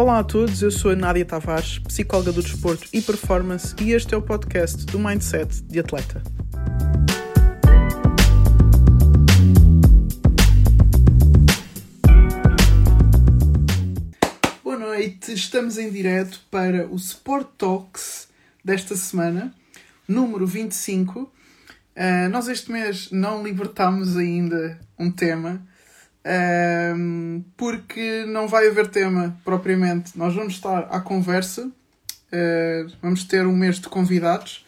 Olá a todos, eu sou a Nádia Tavares, psicóloga do desporto e performance, e este é o podcast do Mindset de Atleta. Boa noite, estamos em direto para o Sport Talks desta semana, número 25. Uh, ah, nós este mês não libertámos ainda um tema, um, porque não vai haver tema propriamente. Nós vamos estar à conversa, uh, vamos ter um mês de convidados.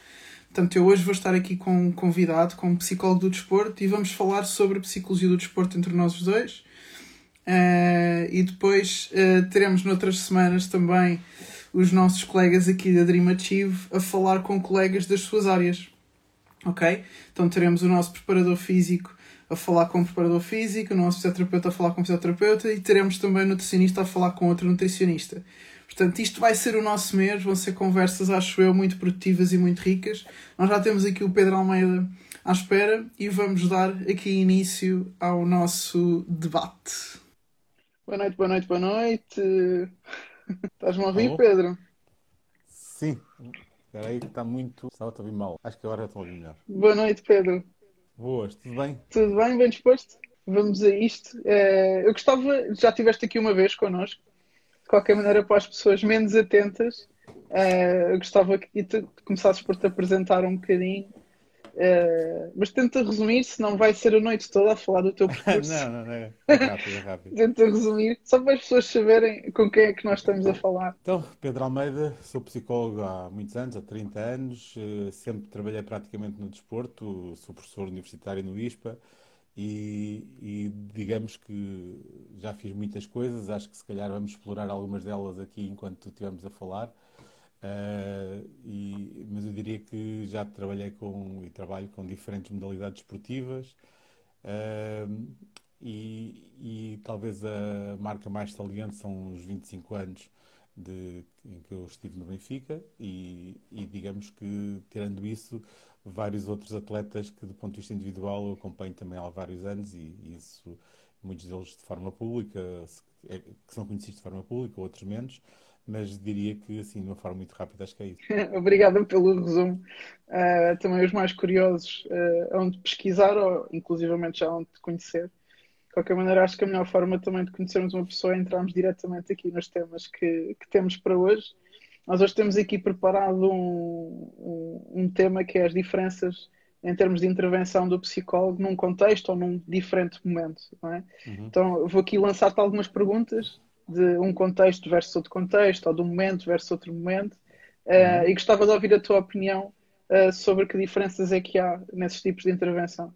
Portanto, eu hoje vou estar aqui com um convidado, com um psicólogo do desporto, e vamos falar sobre a psicologia do desporto entre nós os dois. Uh, e depois uh, teremos noutras semanas também os nossos colegas aqui da Dream Achieve a falar com colegas das suas áreas. Ok? Então teremos o nosso preparador físico a falar com um preparador físico, o nosso fisioterapeuta a falar com um fisioterapeuta e teremos também um nutricionista a falar com outro nutricionista. Portanto, isto vai ser o nosso mês, vão ser conversas, acho eu, muito produtivas e muito ricas. Nós já temos aqui o Pedro Almeida à espera e vamos dar aqui início ao nosso debate. Boa noite, boa noite, boa noite. Estás-me a ouvir, Alô? Pedro? Sim. Espera aí que está muito. Estava a ouvir mal. Acho que agora estou a ouvir melhor. Boa noite, Pedro. Boas, tudo bem? Tudo bem, bem disposto? Vamos a isto. Uh, eu gostava, já estiveste aqui uma vez connosco, de qualquer maneira, para as pessoas menos atentas, uh, eu gostava que tu começasses por te apresentar um bocadinho. Uh, mas tenta resumir, senão vai ser a noite toda a falar do teu percurso. não, não, não, é rápido, é rápido. tenta resumir, só para as pessoas saberem com quem é que nós estamos a falar. Então, Pedro Almeida, sou psicólogo há muitos anos, há 30 anos, sempre trabalhei praticamente no desporto, sou professor universitário no ISPA e, e digamos que já fiz muitas coisas, acho que se calhar vamos explorar algumas delas aqui enquanto estivermos a falar. Uh, e, mas eu diria que já trabalhei com e trabalho com diferentes modalidades esportivas. Uh, e, e, talvez a marca mais saliente são os 25 anos de, em que eu estive no Benfica. E, e, digamos que, tirando isso, vários outros atletas que, do ponto de vista individual, eu acompanho também há vários anos e, e isso, muitos deles de forma pública, é, que são conhecidos de forma pública, outros menos mas diria que, assim, de uma forma muito rápida, acho que é isso. Obrigada pelo resumo. Uh, também os mais curiosos uh, onde pesquisar, ou inclusivamente já onde te conhecer. De qualquer maneira, acho que a melhor forma também de conhecermos uma pessoa é entrarmos diretamente aqui nos temas que, que temos para hoje. Nós hoje temos aqui preparado um, um, um tema que é as diferenças em termos de intervenção do psicólogo num contexto ou num diferente momento. É? Uhum. Então, vou aqui lançar-te algumas perguntas de um contexto versus outro contexto, ou de um momento versus outro momento, uh, e gostava de ouvir a tua opinião uh, sobre que diferenças é que há nesses tipos de intervenção.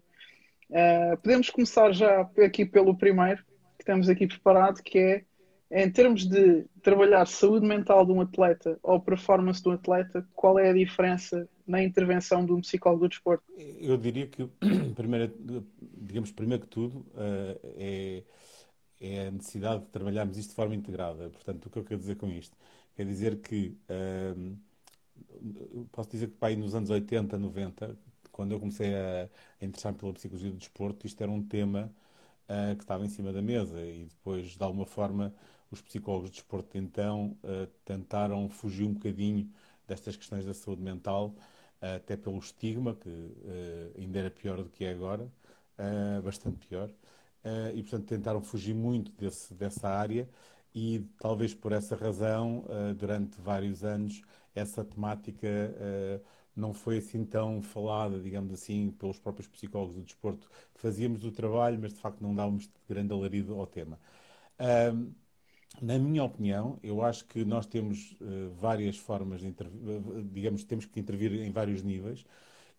Uh, podemos começar já aqui pelo primeiro, que temos aqui preparado, que é em termos de trabalhar saúde mental de um atleta ou performance de um atleta, qual é a diferença na intervenção de um psicólogo do desporto? Eu diria que, primeiro, digamos, primeiro que tudo, é é a necessidade de trabalharmos isto de forma integrada. Portanto, o que eu quero dizer com isto? Quer dizer que, hum, posso dizer que pai, nos anos 80, 90, quando eu comecei a, a interessar-me pela psicologia do desporto, isto era um tema uh, que estava em cima da mesa e depois, de alguma forma, os psicólogos do desporto de então uh, tentaram fugir um bocadinho destas questões da saúde mental, uh, até pelo estigma, que ainda era pior do que é agora, bastante pior. Uh, e, portanto, tentaram fugir muito desse, dessa área e, talvez por essa razão, uh, durante vários anos, essa temática uh, não foi assim tão falada, digamos assim, pelos próprios psicólogos do desporto. Fazíamos o trabalho, mas de facto não dávamos grande alarido ao tema. na minha opinião, eu acho que nós temos várias formas de intervir, digamos, temos que intervir em vários níveis.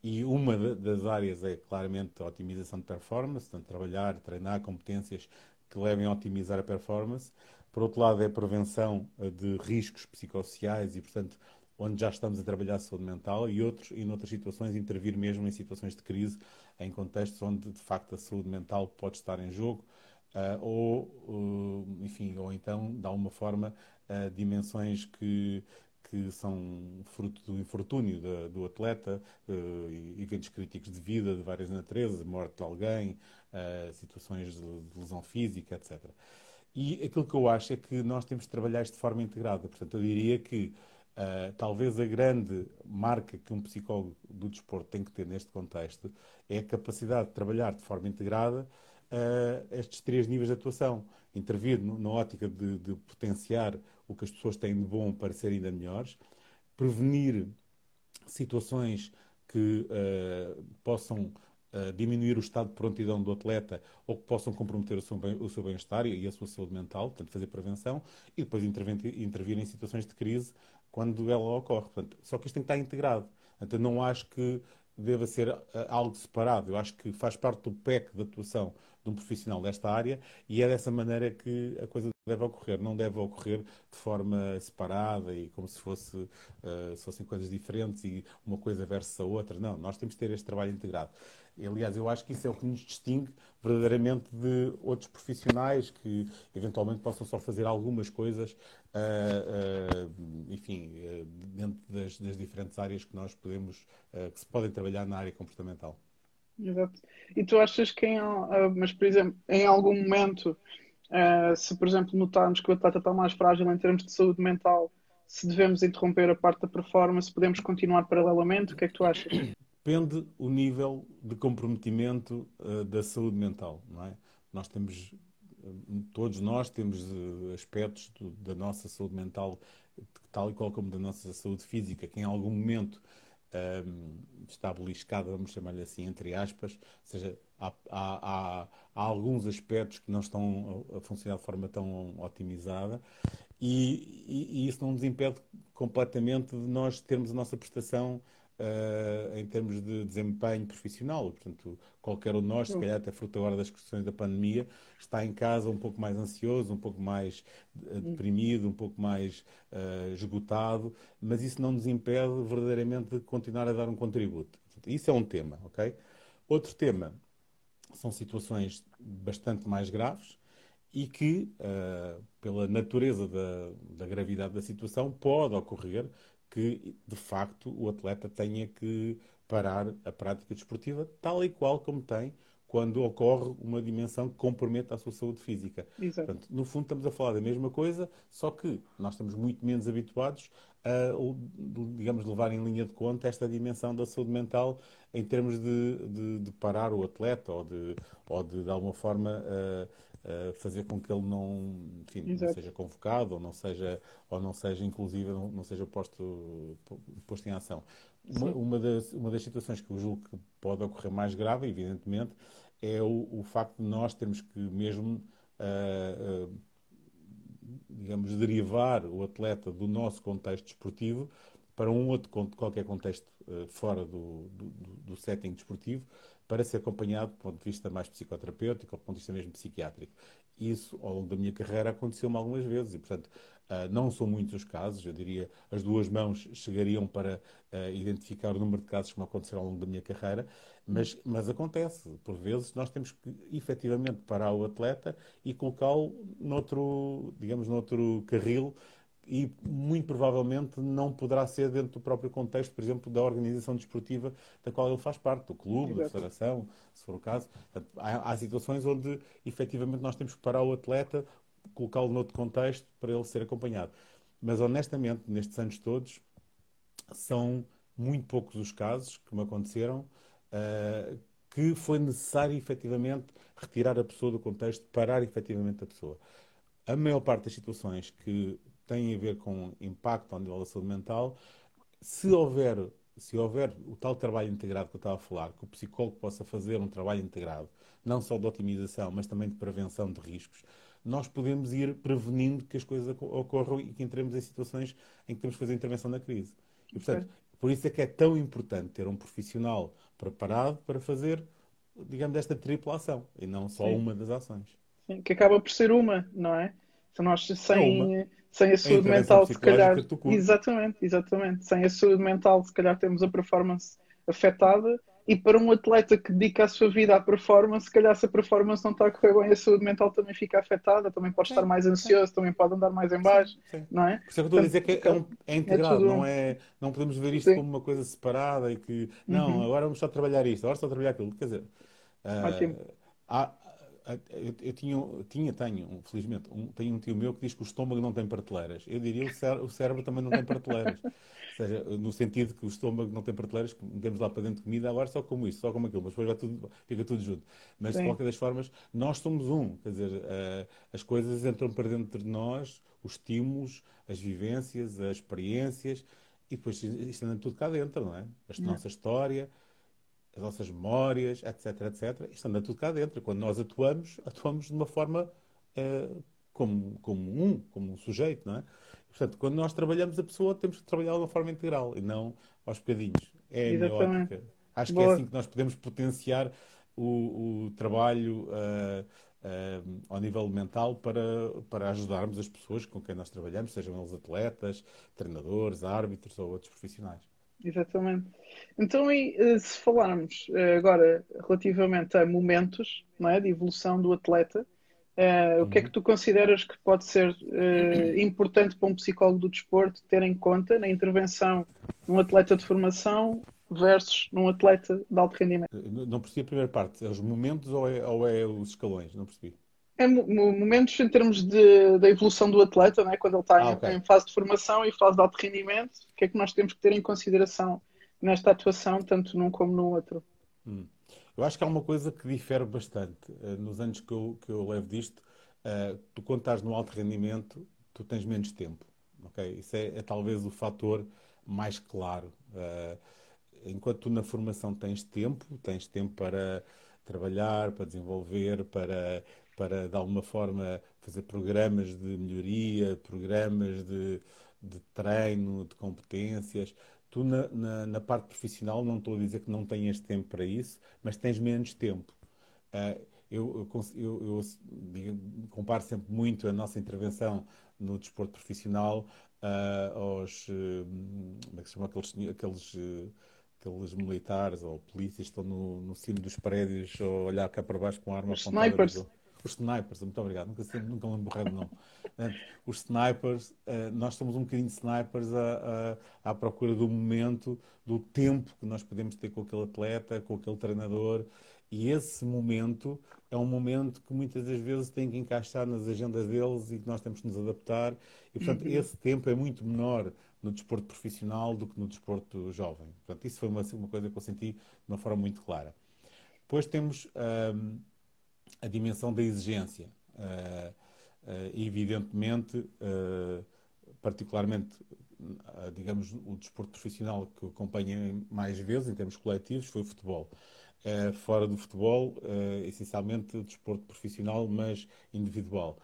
E uma das áreas é claramente a otimização de performance, portanto, trabalhar, treinar competências que levem a otimizar a performance. Por outro lado, é a prevenção eh, de riscos psicossociais e, portanto, onde já estamos a trabalhar a saúde mental e outros, e noutras situações, intervir mesmo em situações de crise, em contextos onde, de facto, a saúde mental pode estar em jogo, uh, ou, uh, enfim, ou então, de alguma forma, uh, dimensões que que são fruto do infortúnio do, do atleta, uh, eventos críticos de vida de várias naturezas, morte de alguém, uh, situações de, de, lesão física, etc. E aquilo que eu acho é que nós temos de trabalhar isto de forma integrada. Portanto, eu diria que uh, talvez a grande marca que um psicólogo do desporto tem que ter neste contexto é a capacidade de trabalhar de forma integrada estes três níveis de atuação. Intervir no, na ótica de, de potenciar o que as pessoas têm de bom para serem ainda melhores, prevenir situações que uh, possam uh, diminuir o estado de prontidão do atleta ou que possam comprometer o seu, bem-estar e a sua saúde mental, portanto, fazer prevenção e depois intervir, intervir em situações de crise quando ela ocorre. Portanto, só que isto tem que estar integrado. Então, não acho que deva ser uh, algo separado. Eu acho que faz parte do PEC de atuação de um profissional desta área e é dessa maneira que a coisa deve ocorrer. Não deve ocorrer de forma separada e como se, fosse, uh, se fossem coisas diferentes e uma coisa versus a outra. Não, nós temos que ter este trabalho integrado. E, aliás, eu acho que isso é o que nos distingue verdadeiramente de outros profissionais que eventualmente possam só fazer algumas coisas, uh, uh, enfim, dentro das, das, diferentes áreas que nós podemos, que se podem trabalhar na área comportamental. Exato. E tu achas que, em, mas por exemplo, em algum momento Uh, se, por exemplo, notarmos que o atleta está mais frágil em termos de saúde mental, se devemos interromper a parte da performance, podemos continuar paralelamente? O que é que tu achas? Depende o nível de comprometimento uh, da saúde mental, não é? Nós temos, todos nós temos uh, aspectos do, da nossa saúde mental, tal e qual como da nossa saúde física, que em algum momento está beliscada, vamos chamar-lhe assim, entre aspas, ou seja, há, há, há, alguns aspectos que não estão a, funcionar de forma tão otimizada e, e, e, isso não nos impede completamente de nós termos a nossa prestação uh, em termos de desempenho profissional. Portanto, qualquer um de nós, se calhar até fruto agora das questões da pandemia, está em casa um pouco mais ansioso, um pouco mais uh, deprimido, um pouco mais uh, esgotado, mas isso não nos impede verdadeiramente de continuar a dar um contributo. Portanto, isso é um tema, ok? Outro tema são situações bastante mais graves e que, uh, pela natureza da, da, gravidade da situação, pode ocorrer que, de facto, o atleta tenha que parar a prática desportiva, tal e qual como tem quando ocorre uma dimensão que compromete a sua saúde física. Exato. Portanto, no fundo, estamos a falar da mesma coisa, só que nós estamos muito menos habituados a, digamos, levar em linha de conta esta dimensão da saúde mental em termos de, de, de parar o atleta ou de, ou de, de alguma forma, fazer com que ele não, enfim, não seja convocado ou não seja, ou não seja inclusive, não, não seja posto, posto em ação. Uma, uma, das, uma das situações que eu julgo que pode ocorrer mais grave, evidentemente, é o, o facto de nós termos que mesmo, uh, uh, digamos, derivar o atleta do nosso contexto desportivo para um outro, qualquer contexto uh, fora do, do, do, setting desportivo, para ser acompanhado do ponto de vista mais psicoterapêutico ou do ponto de vista mesmo psiquiátrico. Isso, ao longo da minha carreira, aconteceu-me algumas vezes e, portanto, Uh, não são muitos os casos, eu diria as duas mãos chegariam para uh, identificar o número de casos que me aconteceram ao longo da minha carreira, mas, mas acontece, por vezes nós temos que efetivamente parar o atleta e colocá-lo noutro, digamos, noutro carril e muito provavelmente não poderá ser dentro do próprio contexto, por exemplo, da organização desportiva da qual ele faz parte, do clube, Exato. da federação, se for o caso. Portanto, há, há, situações onde efetivamente nós temos que parar o atleta, colocá-lo noutro contexto para ele ser acompanhado. Mas honestamente, nestes anos todos, são muito poucos os casos que me aconteceram uh, que foi necessário efetivamente retirar a pessoa do contexto, parar efetivamente a pessoa. A maior parte das situações que têm a ver com impacto ao nível da saúde mental, se houver, se houver o tal trabalho integrado que eu estava a falar, que o psicólogo possa fazer um trabalho integrado, não só de otimização, mas também de prevenção de riscos, nós podemos ir prevenindo que as coisas ocorram e que entremos em situações em que temos que fazer intervenção na crise. E, portanto, por isso é que é tão importante ter um profissional preparado para fazer, digamos, esta tripla ação e não só Sim. uma das ações. Sim, que acaba por ser uma, não é? Se nós sem, sem a saúde a mental, se calhar. Exatamente, exatamente. Sem a saúde mental, se calhar temos a performance afetada e para um atleta que dedica a sua vida à performance, se calhar se a performance não está a correr bem, a saúde mental também fica afetada, também pode estar mais ansioso, também pode andar mais em baixo, sim, sim. não é? Por isso é que eu estou a dizer que é, um, é integrado, é não, é, não podemos ver isto sim. como uma coisa separada e que, não, uhum. agora vamos só trabalhar isto, agora só trabalhar aquilo. Quer dizer, uh, há, eu, eu tinha, tinha, tenho, felizmente, um, tenho um tio meu que diz que o estômago não tem prateleiras. Eu diria que o, cérebro, o cérebro também não tem prateleiras. Ou seja, no sentido que o estômago não tem prateleiras, que metemos lá para dentro de comida, agora só como isso, só como aquilo, mas depois vai tudo, fica tudo junto. Mas de qualquer das formas, nós somos um. Quer dizer, uh, as coisas entram para dentro de nós, os estímulos, as vivências, as experiências, e depois isto anda tudo cá dentro, não é? A nossa história as nossas memórias, etc, etc. Isto anda tudo cá dentro. Quando nós atuamos, atuamos de uma forma eh, como, como um, como um sujeito, não é? Portanto, quando nós trabalhamos a pessoa, temos que trabalhar de uma forma integral e não aos bocadinhos. É a minha ótica. Acho Boa. que é assim que nós podemos potenciar o, o trabalho uh, uh, ao nível mental para, para ajudarmos as pessoas com quem nós trabalhamos, sejam eles atletas, treinadores, árbitros ou outros profissionais. Exatamente. Então, e, eh, se falarmos eh, agora relativamente a momentos não é, de evolução do atleta, uh, o que é que tu consideras que pode ser uh, importante para um psicólogo do desporto ter em conta na intervenção num atleta de formação versus num atleta de alto rendimento? Não percebi a primeira parte. É os momentos ou é, ou é os escalões? Não percebi. É momentos em termos de, da evolução do atleta, né? quando ele está ah, em, okay. em, fase de formação e fase de alto rendimento, o que é que nós temos que ter em consideração nesta atuação, tanto num como no outro? Hum. Eu acho que há uma coisa que difere bastante. Uh, nos anos que eu, que eu levo disto, uh, tu quando estás no alto rendimento, tu tens menos tempo. Okay? Isso é, é talvez o fator mais claro. Uh, enquanto tu na formação tens tempo, tens tempo para trabalhar, para desenvolver, para para, de alguma forma, fazer programas de melhoria, programas de, de treino, de competências. Tu, na, na, na, parte profissional, não estou a dizer que não tenhas tempo para isso, mas tens menos tempo. Uh, eu, eu, eu, eu comparo sempre muito a nossa intervenção no desporto profissional uh, aos. Uh, como é que se chama aqueles. aqueles aqueles militares ou polícias que estão no, no cimo dos prédios a olhar cá para baixo com arma apontada. Snipers. Os snipers, muito obrigado, nunca, nunca lembro o não. Os snipers, eh, nós somos um bocadinho snipers à, à, à procura do momento, do tempo que nós podemos ter com aquele atleta, com aquele treinador. E esse momento é um momento que muitas das vezes tem que encaixar nas agendas deles e que nós temos que nos adaptar. E, portanto, uhum. esse tempo é muito menor no desporto profissional do que no desporto jovem. Portanto, isso foi uma, uma coisa que eu senti de uma forma muito clara. Depois temos a dimensão da exigência. Uh, uh, evidentemente, uh, particularmente, digamos, o desporto profissional que eu mais vezes, em termos coletivos, foi o futebol. fora do futebol, essencialmente, o desporto profissional, mas individual.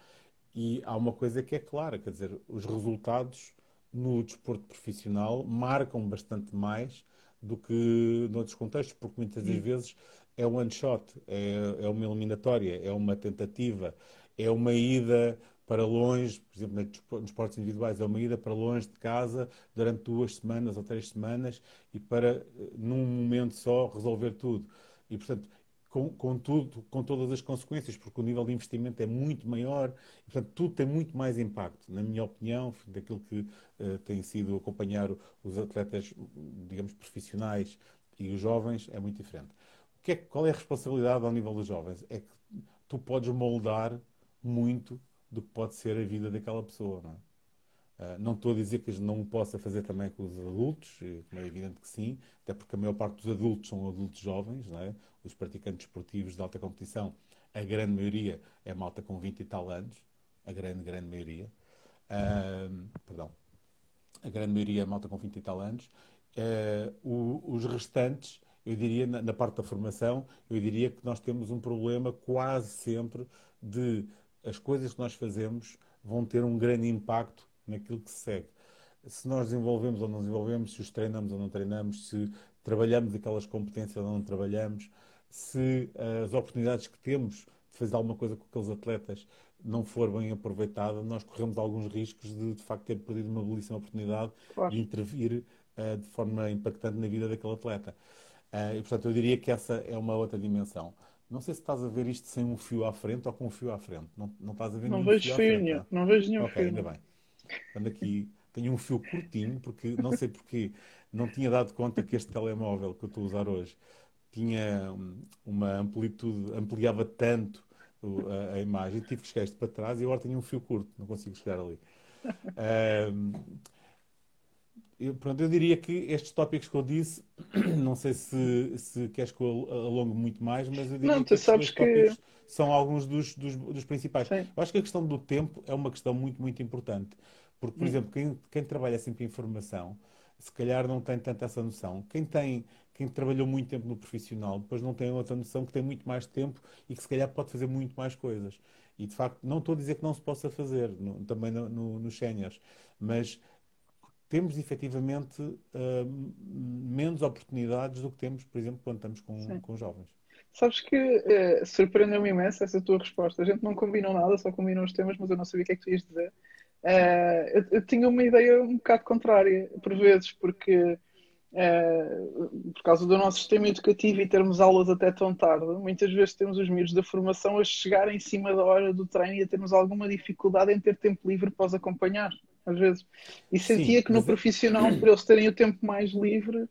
E há uma coisa que é clara, quer dizer, os resultados no desporto profissional marcam bastante mais do que noutros contextos, porque muitas das vezes é one shot, é, é uma eliminatória, é uma tentativa, é uma ida para longe, por exemplo, nos esportes individuais, é uma ida para longe de casa durante duas semanas ou três semanas e para, num momento só, resolver tudo. E, portanto, com, com, tudo, com todas as consequências, porque o nível de investimento é muito maior, e, portanto, tudo tem muito mais impacto, na minha opinião, daquilo que uh, tem sido acompanhar os atletas, digamos, profissionais e os jovens, é muito diferente que é, qual é a responsabilidade ao nível dos jovens? É que tu podes moldar muito do que pode ser a vida daquela pessoa, não é? Uh, não estou a dizer que não possa fazer também com os adultos, como é evidente que sim, até porque a maior parte dos adultos são adultos jovens, não é? os praticantes esportivos de alta competição, a grande maioria é malta com 20 e tal anos, a grande, grande maioria. Uh, perdão. A grande maioria é malta com 20 e tal anos. Uh, o, os restantes eu diria, na, na, parte da formação, eu diria que nós temos um problema quase sempre de as coisas que nós fazemos vão ter um grande impacto naquilo que se segue. Se nós desenvolvemos ou não desenvolvemos, se os treinamos ou não treinamos, se trabalhamos aquelas competências ou não trabalhamos, se as oportunidades que temos de fazer alguma coisa com aqueles atletas não for bem aproveitada, nós corremos alguns riscos de, de facto, ter perdido uma belíssima oportunidade claro. de intervir uh, de forma impactante na vida daquele atleta. Uh, e, portanto, eu diria que essa é uma outra dimensão. Não sei se estás a ver isto sem um fio à frente ou com um fio à frente. Não, não estás a ver não nenhum vejo fio, fio nenhum. Não vejo nenhum okay, fio. ainda bem. Ando aqui, tenho um fio curtinho, porque não sei porquê, não tinha dado conta que este telemóvel que eu estou a usar hoje tinha uma amplitude, ampliava tanto a, a, imagem, tive que chegar isto para trás e agora tenho um fio curto, não consigo chegar ali. Um, eu, pronto, eu diria que estes tópicos que eu disse, não sei se, se queres que eu alongue muito mais, mas eu diria não, que estes tópicos que... são alguns dos, dos, dos principais. Sim. Eu acho que a questão do tempo é uma questão muito, muito importante. Porque, por hum. exemplo, quem, quem trabalha sempre em informação, se calhar não tem tanta essa noção. Quem tem, quem trabalhou muito tempo no profissional, depois não tem outra noção que tem muito mais tempo e que se calhar pode fazer muito mais coisas. E de facto, não estou a dizer que não se possa fazer, no, também no, no, nos séniores, mas temos efetivamente uh, menos oportunidades do que temos, por exemplo, quando estamos com, com jovens. Sabes que uh, surpreendeu-me imenso essa tua resposta. A gente não combinou nada, só combinou os temas, mas eu não sabia o que é que tu ias dizer. Uh, eu, eu, tinha uma ideia um bocado contrária, por vezes, porque uh, por causa do nosso sistema educativo e termos aulas até tão tarde, muitas vezes temos os miúdos da formação a chegar em cima da hora do treino e a termos alguma dificuldade em ter tempo livre para os acompanhar, às vezes. E sentia sim, que no profissional, é... para eles terem o tempo mais livre, uh,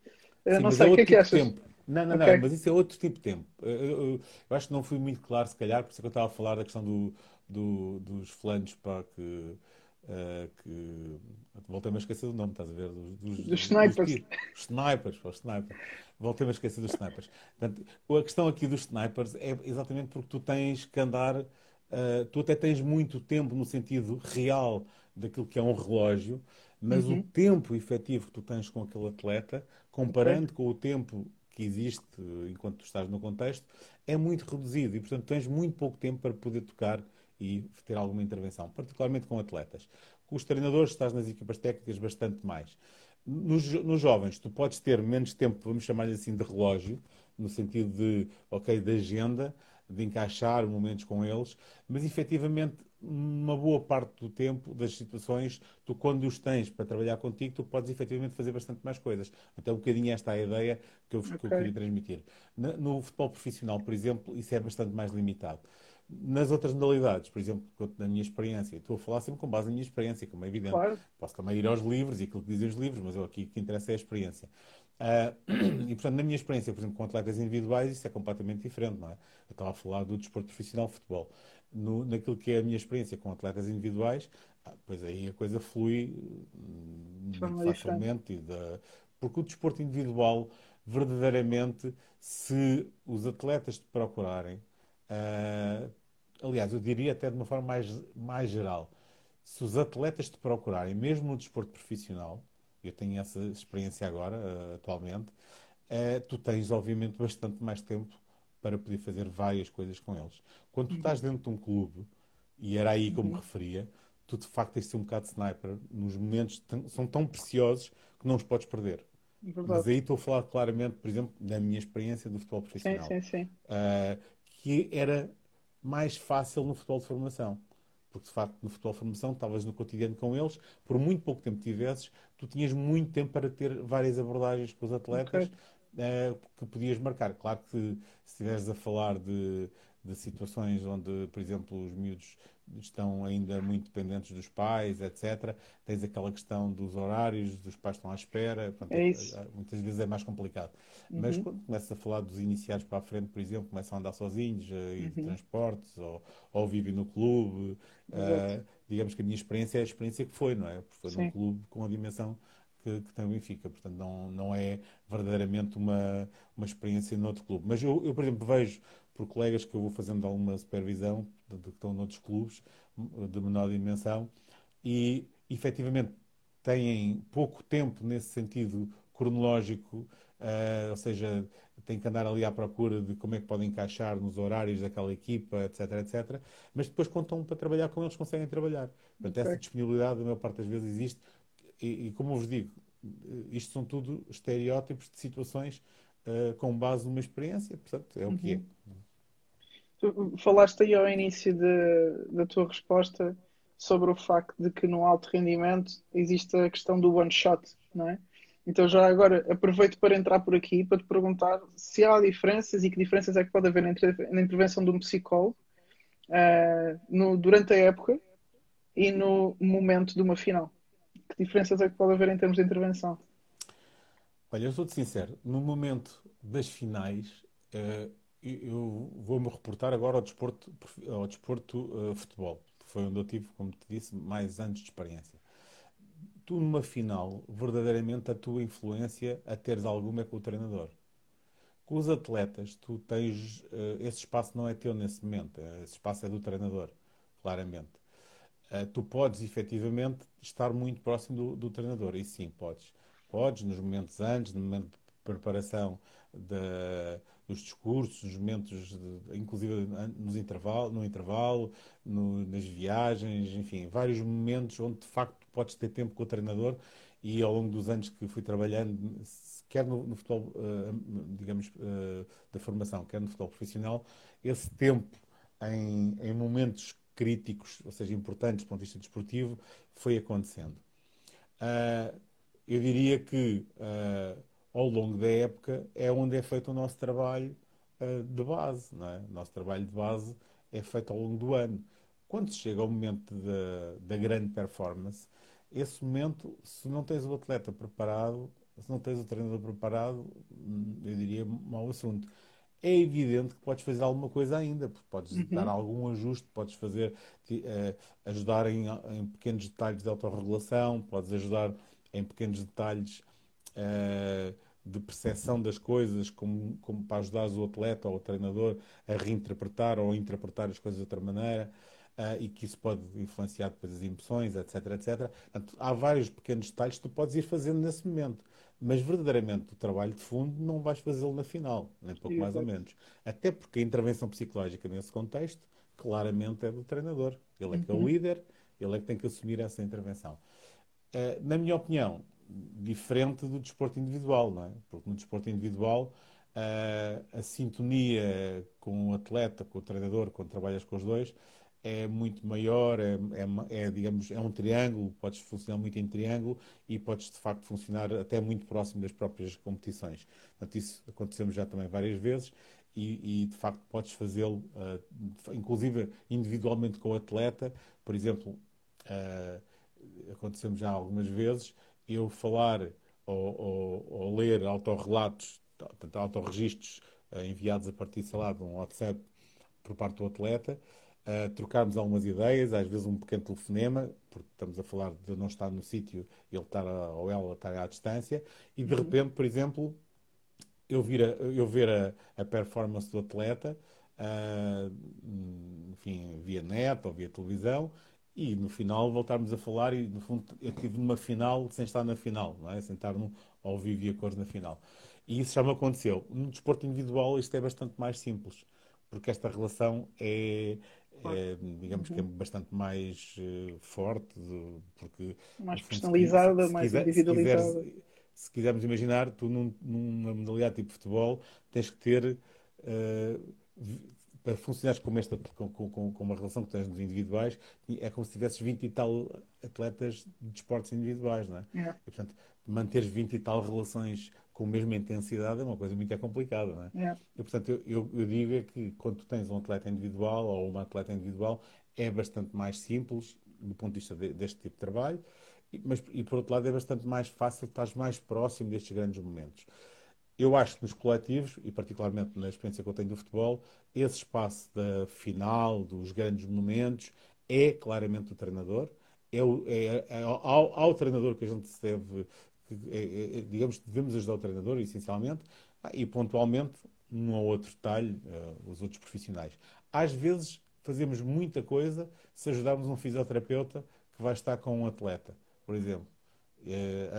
sim, não sei, é o que é que tipo achas? Tempo. Não, não, okay. não, mas isso é outro tipo de tempo. Eu, eu, eu, acho que não fui muito claro, se calhar, por isso é que eu estava a falar da questão do, do, dos flancos para que Uh, que voltei-me a esquecer do nome, estás a ver? Dos, dos, dos snipers. Dos, os snipers, os snipers. Voltei-me a esquecer dos snipers. Portanto, a questão aqui dos snipers é exatamente porque tu tens que andar, uh, tu até tens muito tempo no sentido real daquilo que é um relógio, mas uhum. o tempo efetivo que tu tens com aquele atleta, comparando okay. com o tempo que existe enquanto tu estás no contexto, é muito reduzido e, portanto, tens muito pouco tempo para poder tocar e ter alguma intervenção, particularmente com atletas. Com os treinadores, estás nas equipas técnicas bastante mais. Nos, nos jovens, tu podes ter menos tempo, vamos chamar-lhe assim, de relógio, no sentido de, ok, de agenda, de encaixar momentos com eles, mas efetivamente, uma boa parte do tempo, das situações, tu quando os tens para trabalhar contigo, tu podes efetivamente fazer bastante mais coisas. Então, um bocadinho esta é a ideia que eu, okay. que eu queria transmitir. No, no futebol profissional, por exemplo, isso é bastante mais limitado nas outras modalidades, por exemplo, na minha experiência, estou a falar sempre com base na minha experiência, como é evidente. Claro. Posso também ir aos livros e aquilo que dizem os livros, mas eu aqui o que interessa é a experiência. Uh, e, portanto, na minha experiência, por exemplo, com atletas individuais, isso é completamente diferente, não é? Eu estava a falar do desporto profissional futebol. No, naquilo que é a minha experiência com atletas individuais, ah, pois aí a coisa flui hum, muito facilmente. Da, porque o desporto individual, verdadeiramente, se os atletas te procurarem, Uh, aliás, eu diria até de uma forma mais, mais geral. Se os atletas te procurarem, mesmo no desporto profissional, eu tenho essa experiência agora, uh, atualmente, uh, tu tens, obviamente, bastante mais tempo para poder fazer várias coisas com eles. Quando tu estás dentro de um clube, e era aí como me referia, tu de facto tens de ser um bocado sniper nos momentos são tão preciosos que não os podes perder. Verdade. Mas aí estou a falar claramente, por exemplo, da minha experiência do futebol profissional. Sim, sim, sim. Uh, que era mais fácil no futebol de formação. Porque, de facto, no futebol formação, estavas no cotidiano com eles, por muito pouco tempo que tivesses, tu tinhas muito tempo para ter várias abordagens com os atletas okay. uh, que podias marcar. Claro que se estiveres a falar de, de situações onde, por exemplo, os miúdos estão ainda muito dependentes dos pais, etc. Tens aquela questão dos horários, dos pais estão à espera, portanto, é isso. muitas vezes é mais complicado. Uhum. Mas quando começas a falar dos iniciados para a frente, por exemplo, começam a andar sozinhos, a ir de uhum. transportes, ou, ou vivem no clube, uh, digamos que a minha experiência é a experiência que foi, não é? Porque foi Sim. num clube com a dimensão que, que tem o Benfica, portanto não, não é verdadeiramente uma, uma experiência noutro clube. Mas eu, eu, por exemplo, vejo por colegas que eu vou fazendo alguma supervisão, de, que estão noutros clubes de menor dimensão, e efetivamente têm pouco tempo nesse sentido cronológico, uh, ou seja, têm que andar ali à procura de como é que podem encaixar nos horários daquela equipa, etc, etc. Mas depois, quando estão para trabalhar com eles, conseguem trabalhar. Portanto, okay. essa disponibilidade, a maior parte das vezes, existe. E, e, como vos digo, isto são tudo estereótipos de situações uh, com base numa experiência, portanto, é uhum. o que é. Uhum. Tu falaste aí ao início de, da tua resposta sobre o facto de que no alto rendimento existe a questão do one shot, não é? Então já agora aproveito para entrar por aqui para te perguntar se há diferenças e que diferenças é que pode haver entre, na intervenção de um psicólogo uh, no, durante a época e no momento de uma final. Que diferenças é que pode haver em termos de intervenção? Olha, eu sou-te sincero, no momento das finais, uh, eu vou-me reportar agora ao desporto, ao desporto uh, futebol. Foi onde eu tive, como te disse, mais anos de experiência. Tu, numa final, verdadeiramente a tua influência, a teres alguma, é com o treinador. Com os atletas, tu tens. Uh, esse espaço não é teu nesse momento, esse espaço é do treinador, claramente. Tu podes, efetivamente, estar muito próximo do, do treinador. E sim, podes. Podes, nos momentos antes, no momento de preparação da, dos discursos, nos momentos, de, inclusive nos intervalo, no intervalo, no, nas viagens, enfim, vários momentos onde de facto podes ter tempo com o treinador e ao longo dos anos que fui trabalhando, quer no, no futebol, uh, digamos, uh, da formação, quer no futebol profissional, esse tempo em, em, momentos críticos, ou seja, importantes do ponto de vista desportivo, foi acontecendo. Uh, eu diria que ao longo da época é onde é feito o nosso trabalho uh, de base. Não é? O nosso trabalho de base é feito ao longo do ano. Quando se chega ao momento da, da grande performance, esse momento, se não tens o atleta preparado, se não tens o treinador preparado, hum, eu diria mau assunto. É evidente que podes fazer alguma coisa ainda, porque podes uhum. dar algum ajuste, podes fazer, uh, ajudar em, em, pequenos detalhes de autorregulação, podes ajudar em pequenos detalhes uh, de percepção das coisas, como, como para ajudar o atleta ou o treinador a reinterpretar ou interpretar as coisas de outra maneira. Uh, e que isso pode influenciar depois as emoções, etc, etc. Portanto, há vários pequenos detalhes que tu podes ir fazendo nesse momento. Mas verdadeiramente o trabalho de fundo não vais fazê-lo na final, nem pouco mais ou menos. Até porque a intervenção psicológica nesse contexto claramente é do treinador. Ele é que é o uhum. líder, ele é que tem que assumir essa intervenção. Uh, na minha opinião, diferente do desporto individual, não é? Porque no desporto individual a, a sintonia com o atleta, com o treinador, quando trabalhas com os dois, é muito maior, é, é, é, digamos, é um triângulo, podes funcionar muito em triângulo e podes de facto funcionar até muito próximo das próprias competições. Portanto, isso aconteceu já também várias vezes e, e de facto podes fazê-lo, uh, inclusive individualmente com o atleta, por exemplo, uh, aconteceu já algumas vezes eu falar ou, ou, ou ler autorrelatos, portanto, autorregistros uh, enviados a partir, sei lá, de um WhatsApp por parte do atleta, uh, trocarmos algumas ideias, às vezes um pequeno telefonema, porque estamos a falar de não estar no sítio e ele estar a, ou ela estar à distância, e de uhum. repente, por exemplo, eu, vir a, eu ver a, a performance do atleta, uh, enfim, via net ou via televisão, e no final voltarmos a falar e no fundo eu tive numa final sem estar na final, não é? sem estar no, ao vivo e a cor na final. E isso já me aconteceu. No desporto individual isto é bastante mais simples, porque esta relação é, é digamos uhum. que é uhum. bastante mais uh, forte, porque mais personalizada, se, mais quiser, individualizada. Se, se, quisermos imaginar, tu num, numa modalidade tipo futebol tens que ter uh, para funcionares como esta, com, com, com, uma relação que tens nos individuais, é como se tivesses 20 e tal atletas de esportes individuais, não é? é. E, portanto, manteres 20 e tal relações com a mesma intensidade é uma coisa muito complicada, não é? é. E, portanto, eu, eu, eu, digo é que quando tu tens um atleta individual ou uma atleta individual, é bastante mais simples do ponto de vista de, deste tipo de trabalho, mas, e por outro lado, é bastante mais fácil, estás mais próximo destes grandes momentos. Eu acho que nos coletivos, e particularmente na experiência que eu tenho do futebol, esse espaço da final, dos grandes momentos, é claramente o treinador. É, é, é ao, ao, treinador que a gente deve, é, é, digamos, devemos ajudar o treinador, essencialmente, e pontualmente, num ou outro detalhe, uh, os outros profissionais. Às vezes, fazemos muita coisa se ajudarmos um fisioterapeuta que vai estar com um atleta, por exemplo. Eh,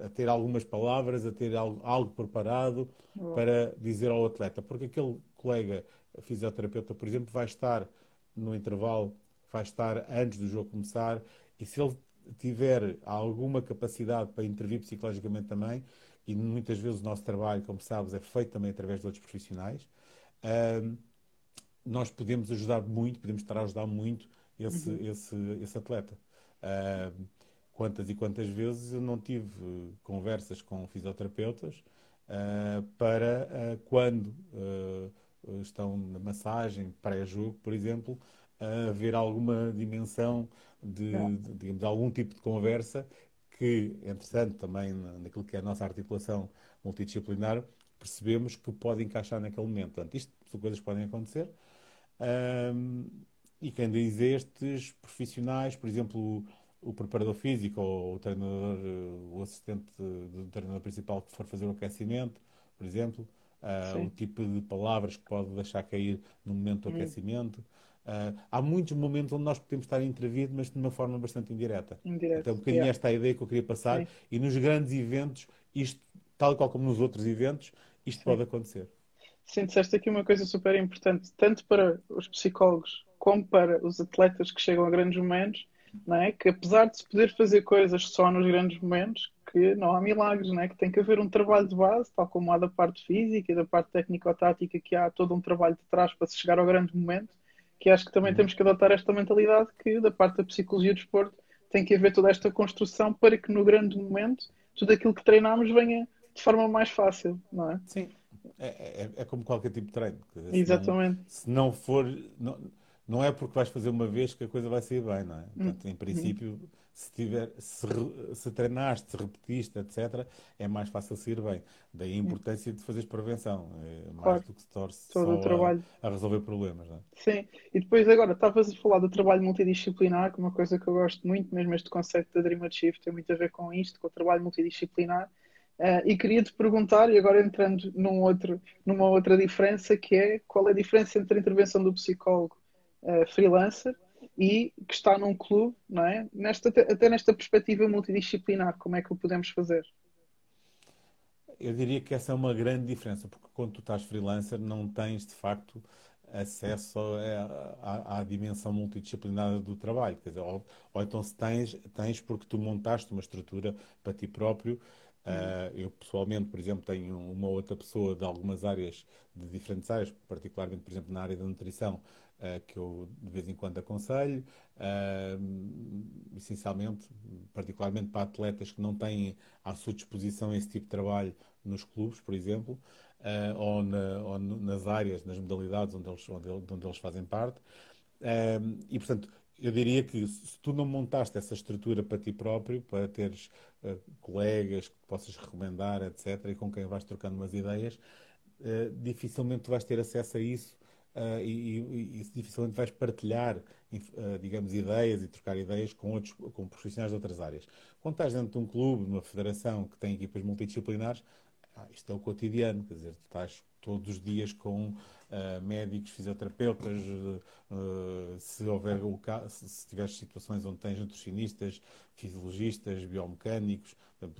a, a, ter algumas palavras, a ter algo, algo preparado para dizer ao atleta. Porque aquele colega fisioterapeuta, por exemplo, vai estar no intervalo, vai estar antes do jogo começar, e se ele tiver alguma capacidade para intervir psicologicamente também, e muitas vezes o nosso trabalho, como sabes, é feito também através de outros profissionais, uh, nós podemos ajudar muito, podemos estar a ajudar muito esse, uhum. esse, esse atleta. Uh, quantas e quantas vezes eu não tive conversas com fisioterapeutas uh, para uh, quando uh, estão na massagem pré-jogo, por exemplo, haver alguma dimensão de, é. de, digamos, algum tipo de conversa que, entretanto, também naquilo que é a nossa articulação multidisciplinar, percebemos que pode encaixar naquele momento. Portanto, isto de coisas que podem acontecer. Um, e quem diz estes profissionais, por exemplo, o, preparador físico ou o treinador, o assistente do treinador principal que for fazer o aquecimento, por exemplo, uh, o tipo de palavras que pode deixar cair no momento do hum. aquecimento. Uh, há muitos momentos onde nós podemos estar a intervir, mas de uma forma bastante indireta. Indireta. Então, um bocadinho yeah. esta é a ideia que eu queria passar. Sim. E nos grandes eventos, isto, tal qual como nos outros eventos, isto Sim. pode acontecer. Sim, disseste aqui uma coisa super importante, tanto para os psicólogos como para os atletas que chegam a grandes momentos, não é? que apesar de se poder fazer coisas só nos grandes momentos, que não há milagres, não é? que tem que haver um trabalho de base, tal como há da parte física e da parte técnico-tática, que há todo um trabalho de trás para se chegar ao grande momento, que acho que também uhum. temos que adotar esta mentalidade que da parte da psicologia do esporte tem que haver toda esta construção para que no grande momento tudo aquilo que treinamos venha de forma mais fácil, não é? Sim, é, é, é como qualquer tipo de treino. Exatamente. Se não, se não for... Não não é porque vais fazer uma vez que a coisa vai sair bem, não é? Portanto, em princípio, se, tiver, se, se treinaste, se repetiste, etc., é mais fácil sair bem. Daí a importância de fazeres prevenção, é mais claro. do que se torce Todo o trabalho. A, a, resolver problemas. Não é? Sim, e depois agora, estavas a falar do trabalho multidisciplinar, que é uma coisa que eu gosto muito, mesmo este conceito da Dream Achieve tem muito a ver com isto, com o trabalho multidisciplinar. Uh, e queria te perguntar, e agora entrando num outro, numa outra diferença, que é qual é a diferença entre a intervenção do psicólogo uh, freelancer e que está num clube, não é? Nesta, até nesta perspectiva multidisciplinar, como é que o podemos fazer? Eu diria que essa é uma grande diferença, porque quando tu estás freelancer não tens de facto acesso à, à dimensão multidisciplinar do trabalho. Quer dizer, ou, ou, então se tens, tens porque tu montaste uma estrutura para ti próprio. Uh, eu pessoalmente, por exemplo, tenho uma outra pessoa de algumas áreas, de diferentes áreas, particularmente, por exemplo, na área da nutrição, uh, que eu de vez em quando aconselho, uh, essencialmente, particularmente para atletas que não têm à sua disposição esse tipo de trabalho nos clubes, por exemplo, ou, na, ou, nas áreas, nas modalidades onde eles, onde, onde eles fazem parte. e, portanto, eu diria que se tu não montaste essa estrutura para ti próprio, para teres uh, colegas que possas recomendar, etc., e com quem vais trocando umas ideias, uh, dificilmente vais ter acesso a isso uh, e, e, e, dificilmente vais partilhar, digamos, ideias e trocar ideias com outros com profissionais de outras áreas. Quando estás dentro de um clube, numa federação que tem equipas multidisciplinares, ah, isto é o cotidiano, quer dizer, tu estás todos os dias com uh, médicos, fisioterapeutas, uh, se houver o caso, se tiveres situações onde tens nutricionistas, fisiologistas, biomecânicos,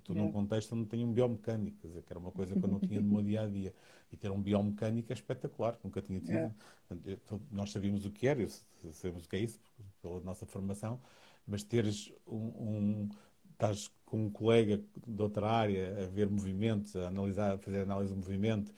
tu num contexto onde tem um biomecânico, quer dizer, que era uma coisa que eu não tinha no meu dia a dia. E ter um biomecânico é espetacular, nunca tinha tido. É. Nós sabíamos o que era, sabemos o que é isso, pela nossa formação, mas teres um, um estás com um colega de outra área a ver movimentos, a analisar, a fazer análise do movimento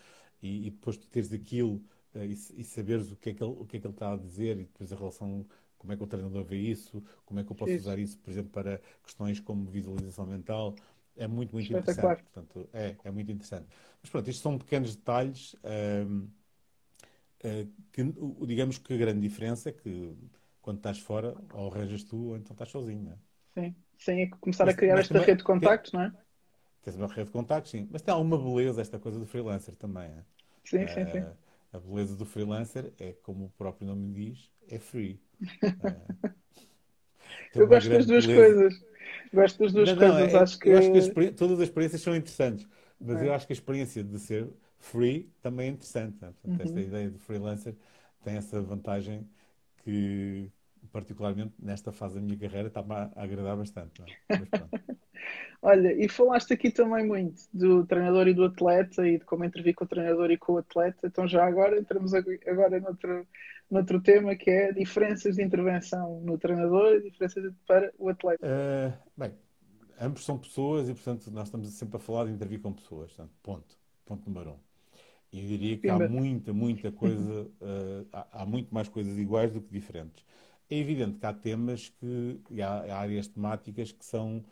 e, e depois tu teres aquilo uh, e, e, saberes o que, é que ele, o que é que ele está a dizer e depois a relação, como é que o treinador vê isso, como é que eu posso usar isso, por exemplo, para questões como visualização mental, é muito, muito interessante. Portanto, é, é muito interessante. Mas pronto, estes são pequenos detalhes uh, uh, que, digamos que a grande diferença é que quando estás fora, ou arranjas tu, ou então estás sozinho. É? Sim, sim, é começar mas, a criar esta rede de contactos, não é? Tens uma rede de contactos, sim. Mas tem alguma beleza esta coisa do freelancer também. É? Sim, sim, sim. A beleza do freelancer é, como o próprio nome diz, é free. Eu gosto das duas beleza. coisas. Gosto das duas não, coisas. Não, é, acho que... Eu acho que todas as experiências são interessantes, mas é. eu acho que a experiência de ser free também é interessante. Né? Portanto, uhum. esta ideia de freelancer tem essa vantagem que, particularmente nesta fase da minha carreira, está-me a agradar bastante. É? Olha, e falaste aqui também muito do treinador e do atleta e de como intervir com o treinador e com o atleta. Então já agora entramos agora noutro, noutro tema que é diferenças de intervenção no treinador e diferenças para o atleta. Uh, bem, ambos são pessoas e portanto nós estamos sempre a falar de intervir com pessoas. Portanto, ponto. Ponto número um. E eu diria que há muita, muita coisa, uh, há, há muito mais coisas iguais do que diferentes. É evidente que há temas que, e há, áreas temáticas que são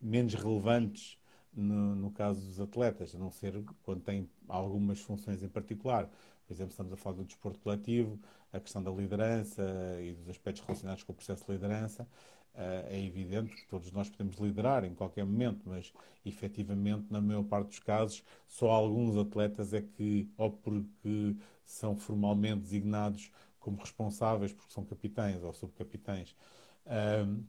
menos relevantes no, no, caso dos atletas, a não ser quando têm algumas funções em particular. Por exemplo, estamos a falar do desporto coletivo, a questão da liderança e dos aspectos relacionados com o processo de liderança. Uh, é evidente que todos nós podemos liderar em qualquer momento, mas efetivamente, na maior parte dos casos, só alguns atletas é que, ou porque são formalmente designados como responsáveis porque são capitães ou subcapitães, um,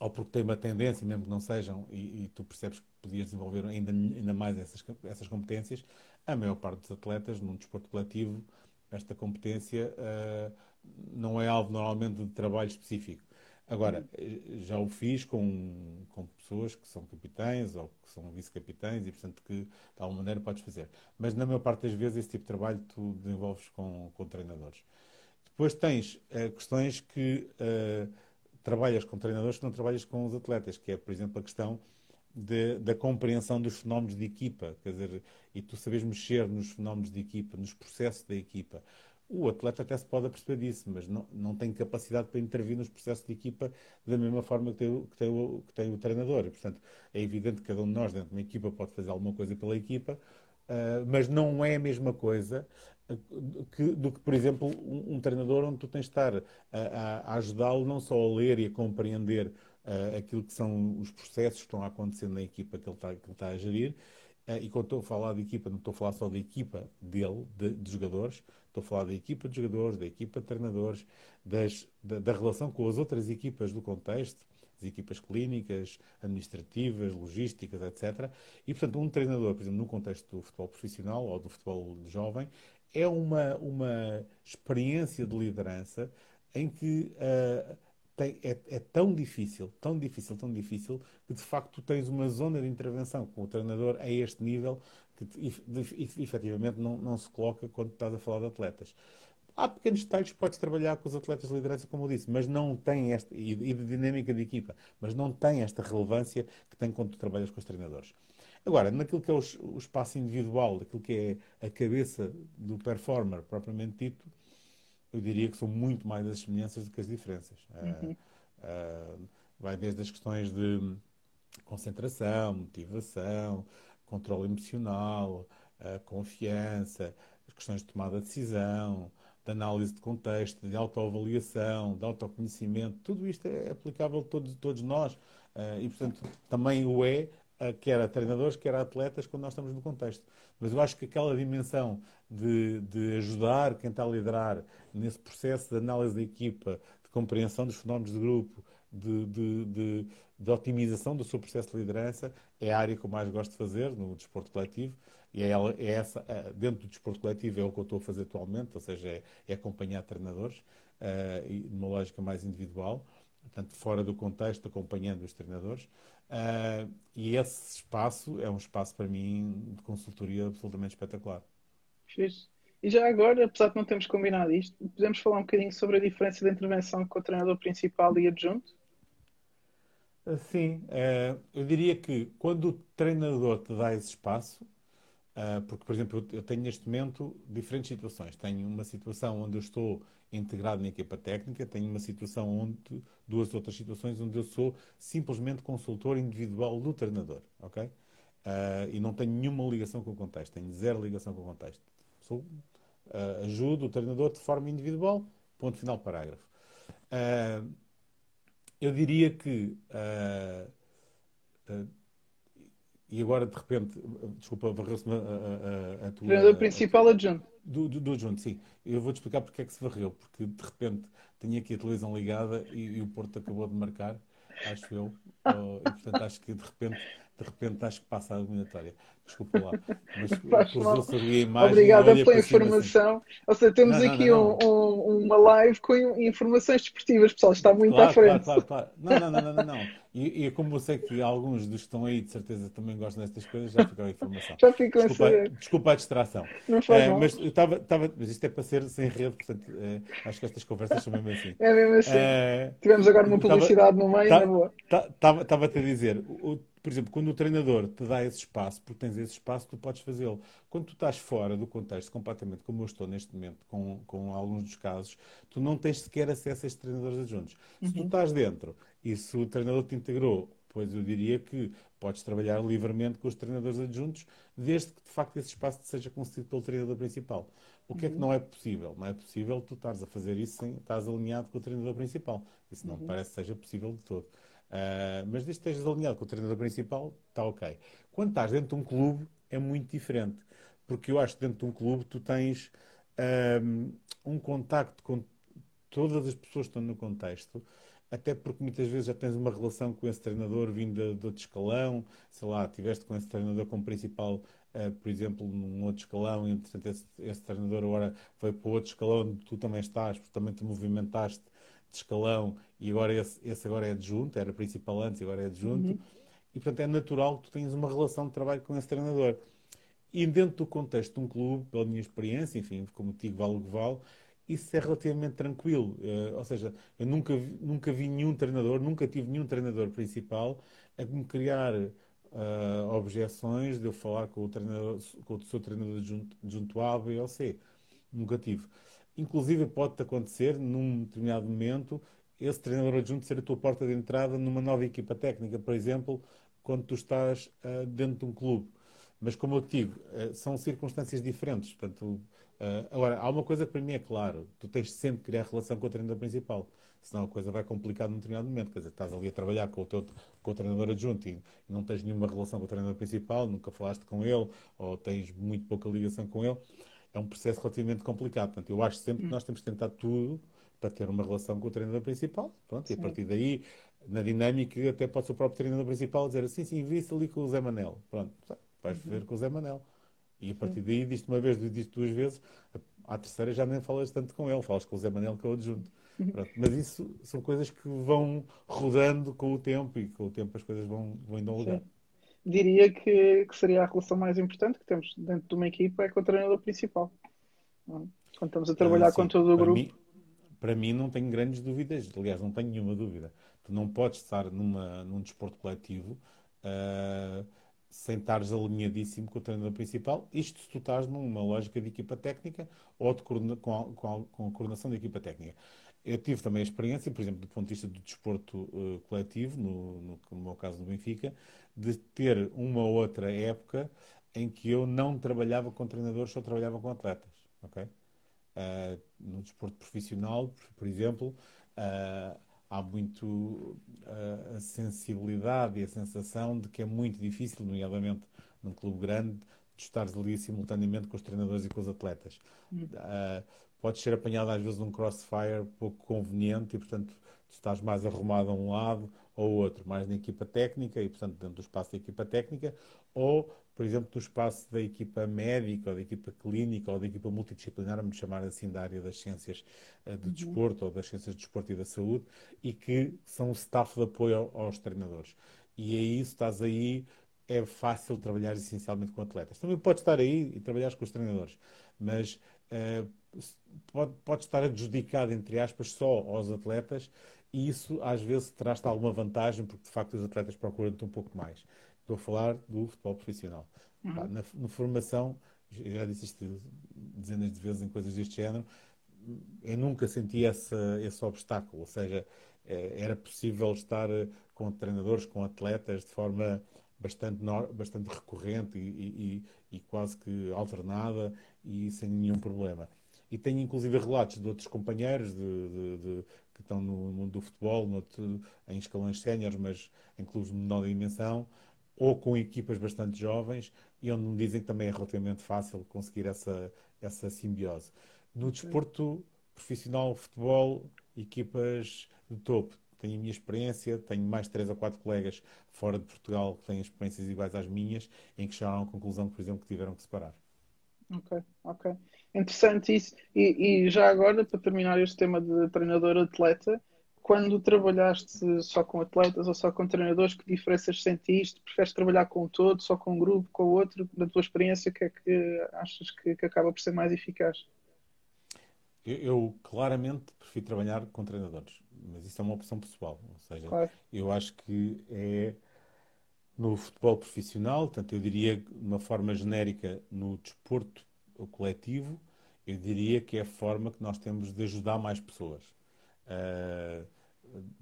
ou porque têm uma tendência, mesmo que não sejam, e, e tu percebes que podias desenvolver ainda, ainda mais essas, essas competências, a maior parte dos atletas, num desporto coletivo, esta competência uh, não é alvo normalmente de trabalho específico. Agora, já o fiz com, com pessoas que são capitães ou que são vice-capitães e, portanto, que de alguma maneira podes fazer. Mas na maior parte das vezes esse tipo de trabalho tu desenvolves com, com treinadores. Depois tens uh, questões que uh, trabalhas com treinadores que não trabalhas com os atletas, que é, por exemplo, a questão de, da compreensão dos fenómenos de equipa, quer dizer, e tu sabes mexer nos fenómenos de equipa, nos processos da equipa. O atleta até se pode aperceber disso, mas não, não tem capacidade para intervir nos processos de equipa da mesma forma que tem, que tem, o, que tem o treinador. E, portanto, é evidente que cada um de nós, dentro de uma equipa, pode fazer alguma coisa pela equipa, uh, mas não é a mesma coisa que, do que, por exemplo, um, um, treinador onde tu tens de estar a, a, ajudá-lo não só a ler e a compreender uh, aquilo que são os processos que estão a acontecer na equipa que ele está, que ele está a gerir. Uh, e quando estou a falar de equipa, não estou a falar só da equipa dele, de, de jogadores, estou a falar da equipa de jogadores, da equipa de treinadores, das, da, da relação com as outras equipas do contexto, as equipas clínicas, administrativas, logísticas, etc. E, portanto, um treinador, por exemplo, no contexto do futebol profissional ou do futebol jovem, é uma, uma experiência de liderança em que uh, tem, é, é, tão difícil, tão difícil, tão difícil, que de facto tens uma zona de intervenção com o treinador a este nível que efetivamente não, não se coloca quando estás a falar de atletas. Há pequenos detalhes que podes trabalhar com os atletas de liderança, como eu disse, mas não tem esta, e de dinâmica de equipa, mas não tem esta relevância que tem quando tu trabalhas com os treinadores. Agora, naquilo que é o, o espaço individual, daquilo que é a cabeça do performer propriamente dito, eu diria que são muito mais as semelhanças do que as diferenças. Uhum. Uh, uh, vai desde as questões de concentração, motivação, controle emocional, uh, confiança, as questões de tomada de decisão, de análise de contexto, de autoavaliação, de autoconhecimento, tudo isto é aplicável a todos, todos nós. e, portanto, também o é quer a treinadores, quer a atletas, quando nós estamos no contexto. Mas eu acho que aquela dimensão de, de ajudar quem está a liderar nesse processo de análise da equipa, de compreensão dos fenómenos de grupo, de, de, de, de, otimização do seu processo de liderança, é a área que eu mais gosto de fazer no desporto coletivo. E é, ela, é essa, é, dentro do desporto coletivo, é o que eu estou a fazer atualmente, ou seja, é, é acompanhar treinadores, uh, numa lógica mais individual, portanto, fora do contexto, acompanhando os treinadores. Uh, e esse espaço é um espaço para mim de consultoria absolutamente espetacular. Fiz. E já agora, apesar de não termos combinado isto, podemos falar um bocadinho sobre a diferença da intervenção com o treinador principal e adjunto? Ah, sim, uh, eu diria que quando o treinador te dá esse espaço, uh, porque, por exemplo, eu tenho neste momento diferentes situações. Tenho uma situação onde eu estou integrado na equipa técnica, tenho uma situação onde, duas outras situações onde eu sou simplesmente consultor individual do treinador, ok? Uh, e não tenho nenhuma ligação com o contexto, tenho zero ligação com o contexto. Sou, uh, ajudo o treinador de forma individual, ponto final, parágrafo. Eu diria que e agora de repente, desculpa, varreu-se a, a, a, tua. Treinador principal adjunto. Do, do, do adjunto, sim. Eu vou-te explicar porque é que se varreu, porque de repente tinha aqui a televisão ligada e, e o Porto acabou de marcar, acho eu, oh, e portanto acho que de repente de repente acho que passa a eliminatória. Desculpa lá. Mas cruzou-se ali a imagem. Obrigada pela informação. Assim. Ou seja, temos não, aqui não, não, um, um, uma live com informações desportivas, pessoal. Está muito claro, à frente. Claro, claro, claro. Não, não, não, não, não. E, e, como eu sei que alguns dos que estão aí, de certeza, também gostam destas coisas, já ficou a informação. já ficou desculpa, a saber. Desculpa a distração. Não faz é, mal. Mas, eu tava, tava, mas isto é para ser sem rede, portanto, é, acho que estas conversas são mesmo assim. É mesmo assim. É, Tivemos agora uma publicidade tava, no meio, na boa. Estava-te a dizer, o, por exemplo, quando o treinador te dá esse espaço, porque tens esse espaço, tu podes fazê-lo. Quando tu estás fora do contexto, completamente como eu estou neste momento, com, com alguns dos casos, tu não tens sequer acesso a estes treinadores adjuntos. Uhum. Se tu uhum. estás dentro e se o treinador te integrou, pois eu diria que podes trabalhar livremente com os treinadores adjuntos, desde que de facto esse espaço seja concedido pelo treinador principal. O que uhum. é que uhum. não é possível? Não é possível tu estares a fazer isso sem estás alinhado com o treinador principal. Isso não uhum. parece que seja possível de todo. Uh, mas desde que estejas alinhado com o treinador principal, está ok. Quando estás dentro de um clube, é muito diferente. Porque eu acho que dentro de um clube tu tens um, um contacto com todas as pessoas que estão no contexto, até porque muitas vezes já tens uma relação com esse treinador vindo de, de outro escalão, sei lá, tiveste com esse treinador como principal, uh, por exemplo, num outro escalão, e entretanto esse, esse, treinador agora foi para outro escalão onde tu também estás, porque também te movimentaste de escalão e agora esse, esse agora é adjunto, era principal antes e agora é adjunto. Uhum. E portanto é natural que tu tenhas uma relação de trabalho com esse treinador. E dentro do contexto de um clube, pela minha experiência, enfim, como digo, vale o que vale, isso é relativamente tranquilo. Uh, ou seja, eu nunca, nunca vi nenhum treinador, nunca tive nenhum treinador principal a me criar uh, objeções de eu falar com o, treinador, com o seu treinador junto, junto A, B ou C. Nunca tive. Inclusive pode-te acontecer, num determinado momento, esse treinador adjunto ser a tua porta de entrada numa nova equipa técnica, por exemplo, quando tu estás uh, dentro de um clube. Mas, como eu te digo, uh, são circunstâncias diferentes. Portanto, uh, agora, há uma coisa que para mim é claro: tu tens sempre que criar relação com o treinador principal. Senão a coisa vai complicar num determinado momento. Quer dizer, estás ali a trabalhar com o, teu, com o treinador adjunto e não tens nenhuma relação com o treinador principal, nunca falaste com ele, ou tens muito pouca ligação com ele é um processo relativamente complicado. Portanto, eu acho sempre que nós temos que tentar tudo para ter uma relação com o treinador principal. Pronto, e a partir daí, na dinâmica, até pode ser o próprio treinador principal dizer assim, sim, vi-se ali com o Zé Manel. Pronto, vais uhum. ver com o Zé Manel. E a partir daí, diz-te uma vez, diz-te duas vezes, à terceira já nem falas tanto com ele, falas com o Zé Manel, que é o adjunto. Uhum. Pronto, mas isso são coisas que vão rodando com o tempo e com o tempo as coisas vão, vão indo ao lugar. Sim diria que, que, seria a relação mais importante que temos dentro de uma equipa é com o treinador principal. Quando estamos a trabalhar com todo o grupo. Mim, para mim não tenho grandes dúvidas, aliás, não tenho nenhuma dúvida. Tu não podes estar numa, num desporto coletivo uh, sem estares alinhadíssimo com o treinador principal. Isto se tu estás numa lógica de equipa técnica ou de, com, a, com, a, com a coordenação da equipa técnica. Eu tive também a experiência, por exemplo, do ponto de vista do desporto uh, coletivo, no, no, no, meu caso do Benfica, de ter uma outra época em que eu não trabalhava com treinadores, só trabalhava com atletas. Okay? Uh, no desporto profissional, por, por exemplo, uh, há muito a sensibilidade e a sensação de que é muito difícil, nomeadamente num clube grande, de estar ali simultaneamente com os treinadores e com os atletas. Uh, podes ser apanhado às vezes num crossfire pouco conveniente e, portanto, estás mais arrumado a um lado ou outro, mais na equipa técnica e, portanto, dentro do espaço da equipa técnica, ou, por exemplo, no espaço da equipa médica, ou da equipa clínica, ou da equipa multidisciplinar, vamos chamar assim, da área das ciências uh, do uhum. desporto, ou das ciências do desporto e da saúde, e que são o staff de apoio aos treinadores. E aí, se estás aí, é fácil trabalhar essencialmente com atletas. Também podes estar aí e trabalhar com os treinadores, mas uh, pode, pode estar adjudicado, entre aspas, só aos atletas e isso às vezes traz-te alguma vantagem porque de facto os atletas procuram-te um pouco mais. Estou a falar do futebol profissional. Uhum. na, na, formação, já disse isto dezenas de vezes em coisas deste género, eu nunca senti esse, esse obstáculo, ou seja, eh, era possível estar eh, com treinadores, com atletas de forma bastante, bastante recorrente e, e, e quase que alternada e sem nenhum problema. E tenho inclusive relatos de outros companheiros de, de, de, que estão no mundo do futebol, no, em escalões séniores, mas em clubes de menor dimensão, ou com equipas bastante jovens, e onde me dizem que também é relativamente fácil conseguir essa, essa simbiose. No desporto profissional, futebol, equipas de topo. Tenho a minha experiência, tenho mais três ou quatro colegas fora de Portugal que têm experiências iguais às minhas, em que chegaram à conclusão, por exemplo, que tiveram que separar. Ok, ok. Interessante isso. E, e já agora, para terminar este tema de treinador-atleta, quando trabalhaste só com atletas ou só com treinadores, que diferenças sentiste? Preferes trabalhar com um todo, só com um grupo, com o outro? Da tua experiência, o que é que achas que, que acaba por ser mais eficaz? Eu, eu, claramente prefiro trabalhar com treinadores, mas isso é uma opção pessoal. Ou seja, claro. eu acho que é no futebol profissional, portanto, eu diria, de uma forma genérica, no desporto coletivo, eu diria que é a forma que nós temos de ajudar mais pessoas. Uh,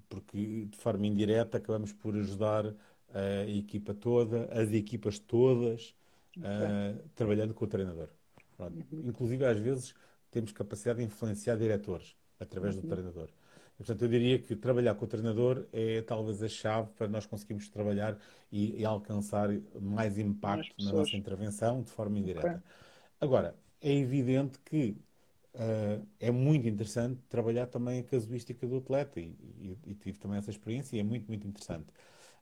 porque, de forma indireta, acabamos por ajudar a equipa toda, as equipas todas, uh, trabalhando com o treinador. Uhum. Inclusive, às vezes, temos capacidade de influenciar diretores através uhum. do treinador. Portanto, eu diria que trabalhar com o treinador é talvez a chave para nós conseguirmos trabalhar e, e alcançar mais impacto na nossa intervenção de forma indireta. Okay. Agora, é evidente que uh, é muito interessante trabalhar também a casuística do atleta e, e, e, tive também essa experiência e é muito, muito interessante.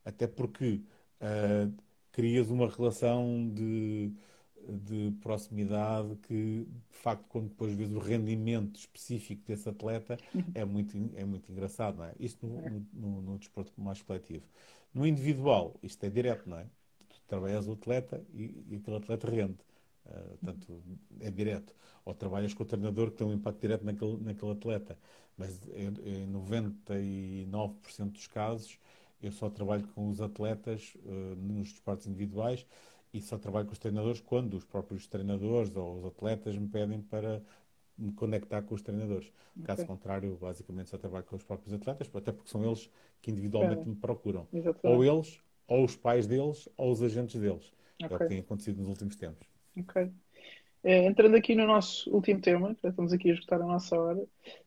Até porque uh, crias uma relação de, de proximidade que, de facto, quando depois vês o rendimento específico desse atleta, uhum. é muito, é muito engraçado, não é? Isto no, no, no, no desporto mais coletivo. No individual, isto é direto, não é? Tu trabalhas o atleta e, e aquele atleta rende. Uh, portanto, é direto. Ou trabalhas com o treinador que tem um impacto direto naquele, naquele atleta. Mas em, em 99% dos casos, eu só trabalho com os atletas uh, nos esportes individuais e só trabalho com os treinadores quando os próprios treinadores ou os atletas me pedem para me conectar com os treinadores. Okay. Caso contrário, basicamente só trabalho com os próprios atletas, até porque são eles que individualmente me procuram. Exatamente. Ou eles, ou os pais deles, ou os agentes deles. Okay. É o que tem acontecido nos últimos tempos. Ok. É, entrando aqui no nosso último tema, já estamos aqui a esgotar a nossa hora,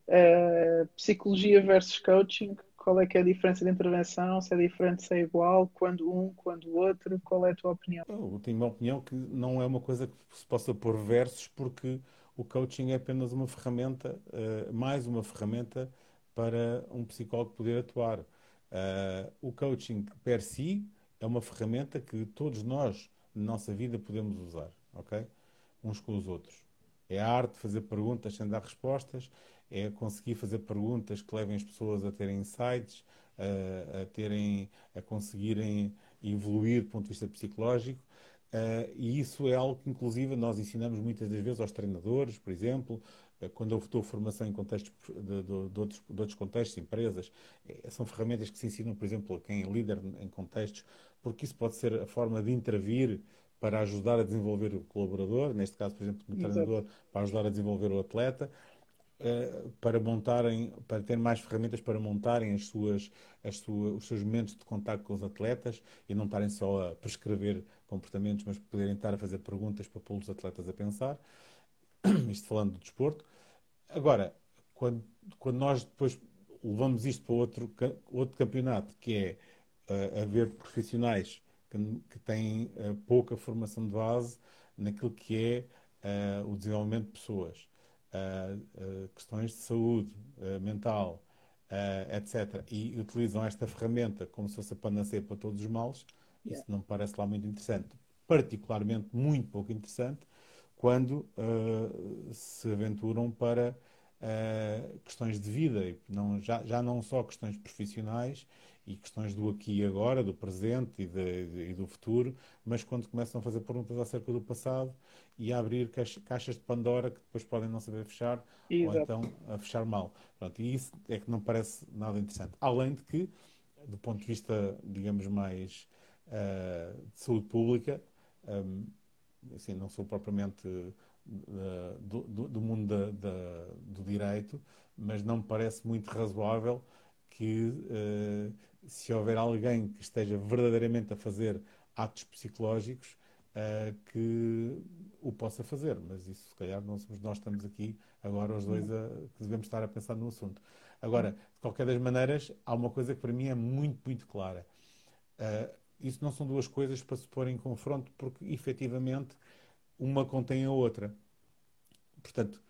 é, psicologia versus coaching, qual é que é a diferença de intervenção, se é diferente, se é igual, quando um, quando o outro, qual é a tua opinião? Eu tenho uma opinião que não é uma coisa que se possa pôr versos, porque o coaching é apenas uma ferramenta, uh, mais uma ferramenta para um psicólogo poder atuar. Uh, o coaching per si é uma ferramenta que todos nós, na nossa vida, podemos usar, ok? Uns com os outros. É a arte de fazer perguntas sem dar respostas, é conseguir fazer perguntas que levem as pessoas a terem insights, a, a terem, a conseguirem evoluir do ponto de vista psicológico. Uh, e isso é algo que, inclusive, nós ensinamos muitas das vezes aos treinadores, por exemplo, uh, quando eu dou formação em contextos de, de, de, outros, de outros contextos, empresas, uh, são ferramentas que se ensinam, por exemplo, a quem é líder em contextos, porque isso pode ser a forma de intervir para ajudar a desenvolver o colaborador, neste caso, por exemplo, o treinador, Exato. para ajudar a desenvolver o atleta. Eh, para montarem, para ter mais ferramentas para montarem as suas, as suas, os seus momentos de contato com os atletas e não estarem só a prescrever comportamentos, mas poderem estar a fazer perguntas para pôr os atletas a pensar. Isto falando do desporto. Agora, quando, quando nós depois levamos isto para outro, outro campeonato, que é uh, haver profissionais que, que têm uh, pouca formação de base naquilo que é uh, o desenvolvimento de pessoas uh, questões de saúde mental, etc., e utilizam esta ferramenta como se fosse a panaceia para todos os males, yeah. isso não me parece lá muito interessante. Particularmente muito pouco interessante quando se aventuram para questões de vida, não, já, já não só questões profissionais e questões do aqui e agora, do presente e, de, e do futuro, mas quando começam a fazer perguntas acerca do passado e a abrir caixas de Pandora que depois podem não saber fechar Exato. ou então a fechar mal. Pronto, e isso é que não parece nada interessante. Além de que, do ponto de vista, digamos, mais uh, de saúde pública, um, assim, não sou propriamente uh, do, do, do, mundo da, da, do direito, mas não me parece muito razoável que uh, se houver alguém que esteja verdadeiramente a fazer atos psicológicos, uh, que o possa fazer. Mas isso, se calhar, não somos nós estamos aqui agora os dois a, que devemos estar a pensar no assunto. Agora, de qualquer das maneiras, há uma coisa que para mim é muito, muito clara. Uh, isso não são duas coisas para se pôr em confronto, porque efetivamente uma contém a outra. Portanto,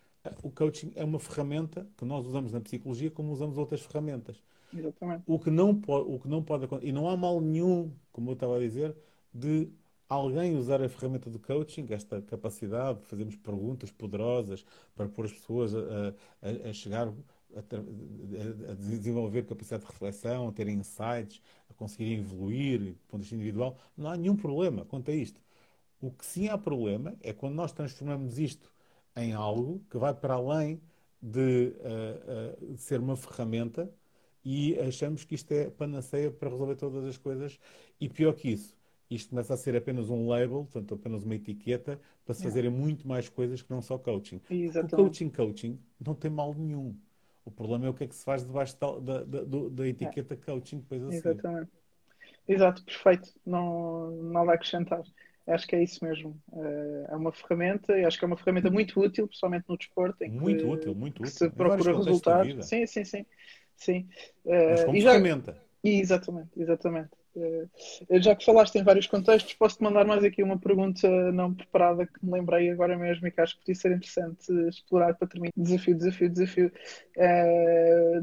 o coaching é uma ferramenta que nós usamos na psicologia como usamos outras ferramentas. Exatamente. O que não pode, o que não pode e não há mal nenhum, como eu estava a dizer, de alguém usar a ferramenta do coaching, esta capacidade de fazermos perguntas poderosas para pôr as pessoas a, a, a chegar a, a, desenvolver capacidade de reflexão, a terem insights, a conseguirem evoluir do ponto de vista individual, não há nenhum problema quanto a isto. O que sim há problema é quando nós transformamos isto em algo que vai para além de, uh, uh, de ser uma ferramenta e achamos que isto é panaceia para resolver todas as coisas e pior que isso, isto começa a ser apenas um label, portanto, apenas uma etiqueta, para se é. fazerem muito mais coisas que não só coaching. Exatamente. O coaching, coaching, não tem mal nenhum. O problema é o que é que se faz debaixo da, da, da, da etiqueta é. coaching depois assim. Exatamente. Exato, perfeito. Não, nada a acrescentar. Acho que é isso mesmo. Eh, é uma ferramenta, acho que é uma ferramenta muito útil, principalmente no desporto. Muito que, útil, muito útil. Se procura resultados. Sim, sim, sim. sim. Mas como e ferramenta. Já... Exatamente, exatamente. Uh, já que falaste em vários contextos, posso-te mandar mais aqui uma pergunta não preparada que me lembrei agora mesmo e que acho que podia ser interessante explorar para terminar. Desafio, desafio, desafio.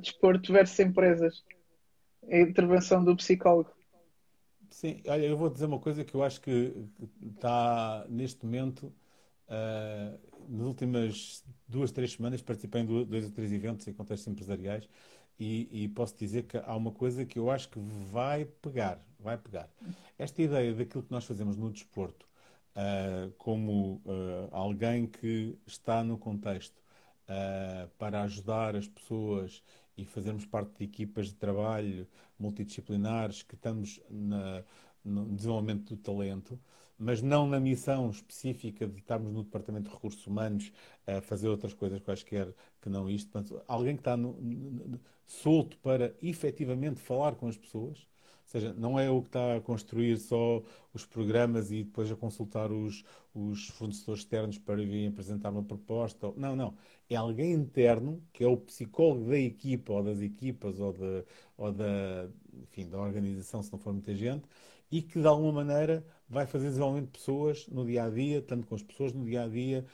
Desporto versus empresas. A intervenção do psicólogo. Sim, olha, eu vou dizer uma coisa que eu acho que está neste momento. Uh, nas últimas duas, três semanas participei em dois ou três eventos em contextos empresariais e, e, posso dizer que há uma coisa que eu acho que vai pegar, vai pegar. Esta ideia daquilo que nós fazemos no desporto, uh, como uh, alguém que está no contexto para ajudar as pessoas e fazermos parte de equipas de trabalho multidisciplinares que estamos na, no desenvolvimento do talento, mas não na missão específica de estarmos no Departamento de Recursos Humanos a fazer outras coisas quaisquer que não isto. Portanto, alguém que está no, no, solto para efetivamente falar com as pessoas, seja, não é o que está a construir só os programas e depois a consultar os, os fornecedores externos para virem apresentar uma proposta. Não, não. É alguém interno, que é o psicólogo da equipa, ou das equipas, ou da, ou da, enfim, da organização, se não for muita gente, e que de alguma maneira vai fazer desenvolvimento de pessoas no dia a dia, tanto com as pessoas no dia a dia,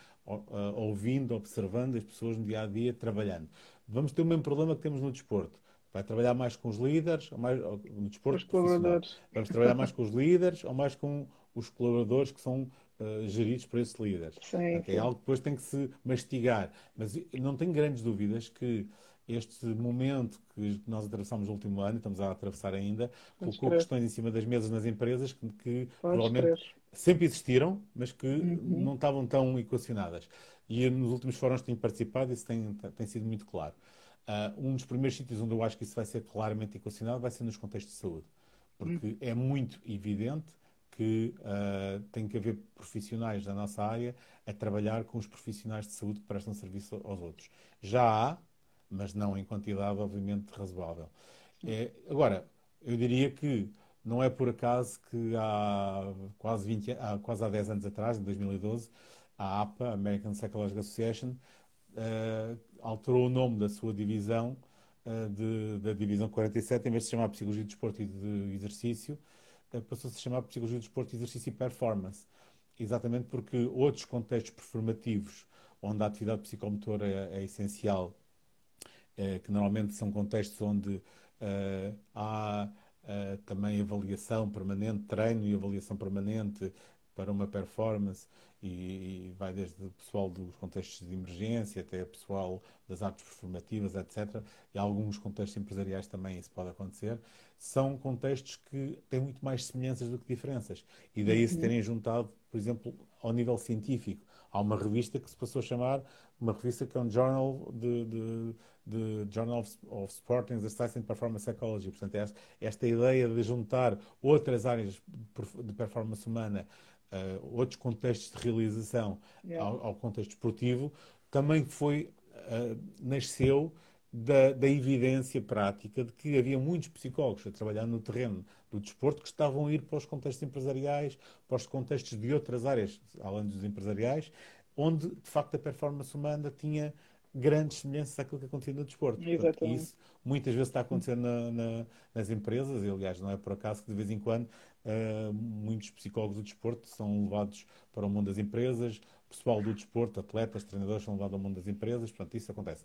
ouvindo, observando as pessoas no dia a dia, trabalhando. Vamos ter o mesmo problema que temos no desporto. Vai trabalhar mais com os líderes, ou mais, no desporto os colaboradores. Vamos trabalhar mais com os líderes ou mais com os colaboradores que são uh, geridos por esses líderes. Sim, é algo que depois tem que se mastigar. Mas não tenho grandes dúvidas que este momento que nós atravessamos no último ano, e estamos a atravessar ainda, colocou questões em cima das mesas nas empresas que, que provavelmente sempre existiram, mas que uhum. não estavam tão equacionadas. E nos últimos fóruns tenho participado isso tem, tem sido muito claro. Uh, um dos primeiros sítios onde eu acho que isso vai ser claramente equacionado vai ser nos contextos de saúde. Porque uhum. é muito evidente que uh, tem que haver profissionais da nossa área a trabalhar com os profissionais de saúde que prestam serviço aos outros. Já há, mas não em quantidade, obviamente, razoável. É, agora, eu diria que não é por acaso que há quase, 20, há quase há 10 anos atrás, em 2012, a APA, American Psychological Association, uh, alterou o nome da sua divisão, uh, de, da divisão 47, em vez de se chamar Psicologia de Desporto e de Exercício, uh, passou-se a chamar Psicologia de Desporto, Exercício e Performance. Exatamente porque outros contextos performativos, onde a atividade psicomotora é, é essencial, que normalmente são contextos onde há também avaliação permanente, treino e avaliação permanente para uma performance, e, vai desde o pessoal dos contextos de emergência até o pessoal das artes performativas, etc. E alguns contextos empresariais também isso pode acontecer. São contextos que têm muito mais semelhanças do que diferenças. E daí uhum. se terem juntado, por exemplo, ao nível científico. Há uma revista que se passou a chamar, uma revista que é um journal de, de, de Journal of, of Sporting Exercise and Performance Psychology. Portanto, esta, esta ideia de juntar outras áreas de performance humana uh, outros contextos de realização yeah. ao, ao, contexto esportivo, também foi, uh, nasceu da, da, evidência prática de que havia muitos psicólogos a trabalhar no terreno do desporto que estavam a ir para os contextos empresariais, para os contextos de outras áreas, além dos empresariais, onde, de facto, a performance humana tinha grandes semelhanças àquilo que acontecia no desporto. Exatamente. Isso muitas vezes está acontecendo na, na, nas empresas, e aliás não é por acaso que de vez em quando uh, muitos psicólogos do desporto são levados para o mundo das empresas, pessoal do desporto, atletas, treinadores são levados ao mundo das empresas, portanto isso acontece.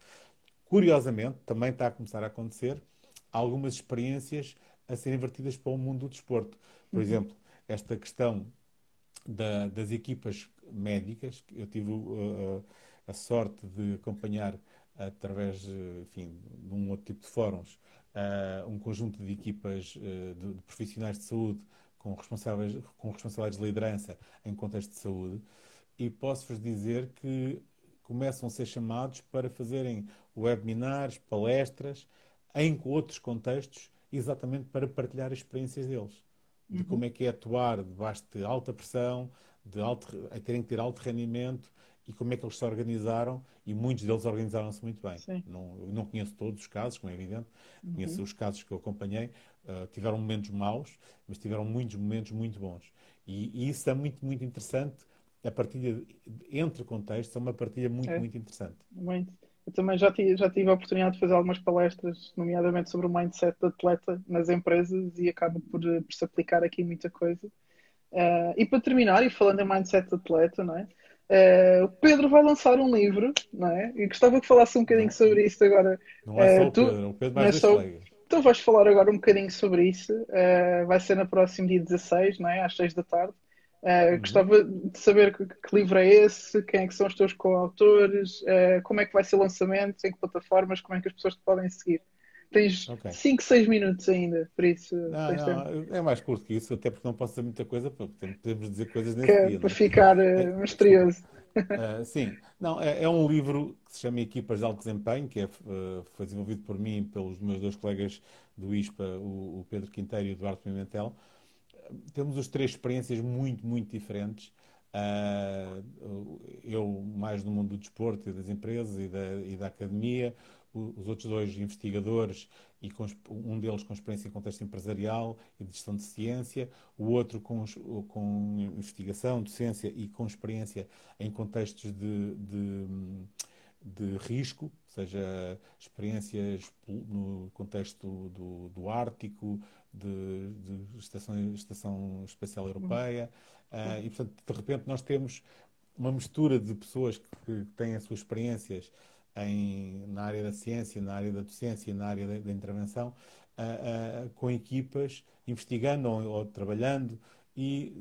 Curiosamente, também está a começar a acontecer algumas experiências a serem invertidas para o mundo do desporto. Por uhum. exemplo, esta questão da, das equipas médicas, eu tive uh, a sorte de acompanhar através enfim, de um outro tipo de fóruns uh, um conjunto de equipas uh, de, de, profissionais de saúde com, responsáveis, com responsabilidades de liderança em contexto de saúde e posso-vos dizer que começam a ser chamados para fazerem webinars, palestras em outros contextos, exatamente para partilhar as experiências deles. De uhum. como é que é atuar debaixo de alta pressão, de alto, a terem que ter alto rendimento e como é que eles se organizaram e muitos deles organizaram-se muito bem. Não, não conheço todos os casos, como é evidente, uhum. conheço os casos que eu acompanhei, uh, tiveram momentos maus, mas tiveram muitos momentos muito bons. E, e, isso é muito, muito interessante, a partilha entre contextos é uma partilha muito, é. muito interessante. Muito. Eu também já tive, já tive a oportunidade de fazer algumas palestras, nomeadamente sobre o mindset do atleta nas empresas e acaba por, por se aplicar aqui muita coisa. Uh, e para terminar, e falando em mindset de atleta, não é? Uh, o Pedro vai lançar um livro, não é? E gostava que falasse um bocadinho sobre isso agora. Não é só uh, tu, o Pedro, o Pedro mais é só... Vais falar agora um bocadinho sobre isso. Uh, vai ser no próximo dia 16, não é? Às 6 da tarde. Uh, uhum. Gostava de saber que, que, livro é esse, quem é que são os teus coautores, como é que vai ser o lançamento, em que plataformas, como é que as pessoas te podem seguir. Tens 5, okay. 6 minutos ainda, por isso. Não, não, é mais curto que isso, até porque não posso dizer muita coisa, porque podemos dizer coisas nesse que, dia. Para ficar uh, misterioso. Uh, sim, não, é, é, um livro que se chama Equipas de Alto Desempenho, que é, uh, foi desenvolvido por mim e pelos meus dois colegas do ISPA, o, o Pedro Quinteiro e o Eduardo Pimentel. Temos as três experiências muito, muito diferentes. Uh, eu mais no mundo do desporto e das empresas e da, e da academia, os outros dois investigadores e com, um deles com experiência em contexto empresarial e de gestão de ciência, o outro com, com investigação, docência e com experiência em contextos de, de, de risco, seja experiências no contexto do, do Ártico, de, de estação, estação Espacial Europeia, uh, e portanto, de repente, nós temos uma mistura de pessoas que têm as suas experiências em, na área da ciência, na área da docência, na área da, da intervenção, uh, uh, com equipas, investigando ou, ou trabalhando, e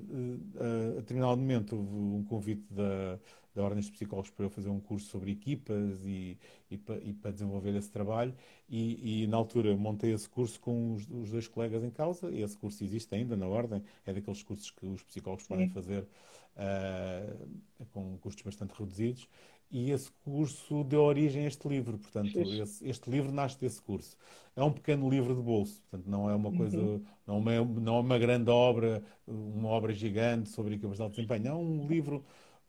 uh, a determinado momento houve um convite da, da Ordem dos Psicólogos para eu fazer um curso sobre equipas e, e, pa, e para desenvolver esse trabalho e, e, na altura montei esse curso com os, os, dois colegas em causa. E esse curso existe ainda na Ordem, é daqueles cursos que os psicólogos podem fazer uh, com custos bastante reduzidos e esse curso deu origem a este livro. Portanto, esse, este livro nasce desse curso. É um pequeno livro de bolso, portanto, não é uma coisa, uhum. não, é, não é uma grande obra, uma obra gigante sobre equipas de alto desempenho. É um livro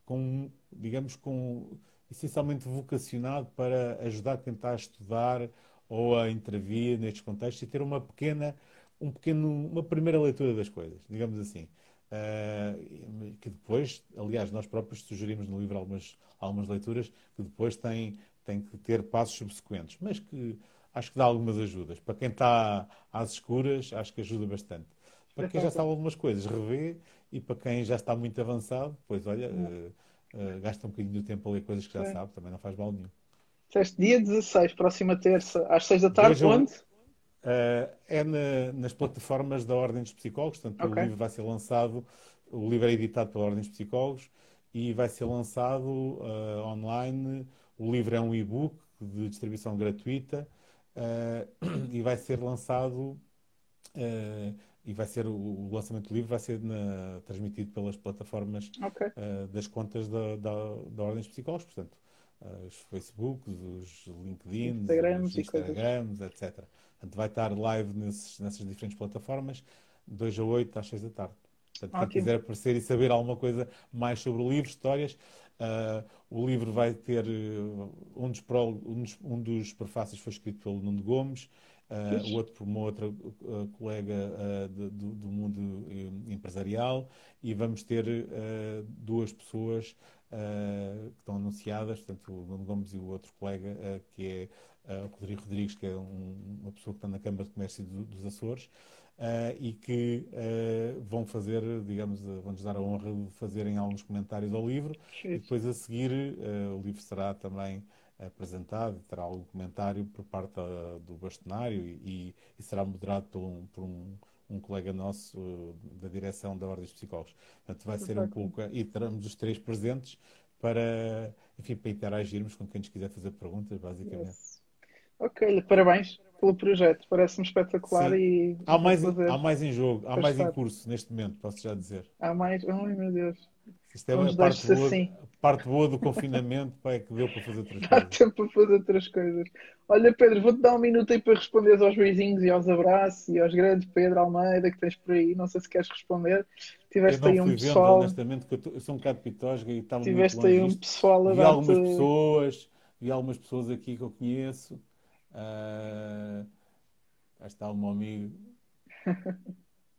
com, digamos, com essencialmente vocacionado para ajudar quem está a estudar ou a intervir nestes contextos e ter uma pequena, um pequeno, uma primeira leitura das coisas, digamos assim. Uh, que depois, aliás, nós próprios sugerimos no livro algumas, algumas leituras que depois têm, têm que ter passos subsequentes, mas que acho que dá algumas ajudas. Para quem está às escuras, acho que ajuda bastante. Para quem já sabe algumas coisas, revê, e para quem já está muito avançado, pois olha, uh, uh, gasta um bocadinho de tempo a ler coisas que já Sim. sabe, também não faz mal nenhum. Disseste dia 16, próxima terça, às 6 da tarde, Vejam, onde? Uh, é na, nas plataformas da Ordem dos Psicólogos, portanto okay. o livro vai ser lançado, o livro é editado pela Ordem dos Psicólogos e vai ser lançado uh, online. O livro é um e-book de distribuição gratuita uh, e vai ser lançado e vai ser o, lançamento do livro vai ser na, transmitido pelas plataformas okay. das contas da, da, da Ordem dos Psicólogos, portanto os Facebooks, os LinkedIn, Instagrams, os Instagrams etc. Portanto, vai estar live nesses, nessas diferentes plataformas, 2 a 8 às 6 da tarde. Portanto, quem quiser aparecer e saber alguma coisa mais sobre o livro, histórias, uh, o livro vai ter uh, um, dos pro, um, dos, um dos prefácios foi escrito pelo Nuno Gomes, uh, o outro por uma outra colega de, do, do, mundo empresarial e vamos ter duas pessoas que estão anunciadas, portanto o Nuno Gomes e o outro colega que é uh, Rodrigo Rodrigues, que é um, uma pessoa que está na Câmara de Comércio do, dos Açores, uh, e que uh, vão fazer, digamos, vão-nos dar a honra de fazerem alguns comentários ao livro, e depois a seguir o livro será também apresentado, terá algum comentário por parte do bastonário e, e, será moderado por um, por um, um colega nosso uh, da direção da Ordem dos Psicólogos. Portanto, vai ser um pouco. E teremos os três presentes para, enfim, para interagirmos com quem nos quiser fazer perguntas, basicamente. Yes. Ok, parabéns pelo projeto, parece-me espetacular Sim. e. Há mais, há mais em jogo, há mais em curso neste momento, posso já dizer. Há mais, ai meu Deus. Isto é a parte boa, assim. parte boa do confinamento pá, é que deu para fazer outras Dá coisas. Dá tempo para fazer outras coisas. Olha, Pedro, vou-te dar um minuto aí para responder aos beijinhos e aos abraços e aos grandes Pedro Almeida que tens por aí. Não sei se queres responder. Tiveste aí um vendo, pessoal. honestamente, que eu, sou um bocado pitosga e estava Tiveste muito longe aí um pessoal a dar algumas pessoas, e algumas pessoas aqui que eu conheço. Uh, está o meu amigo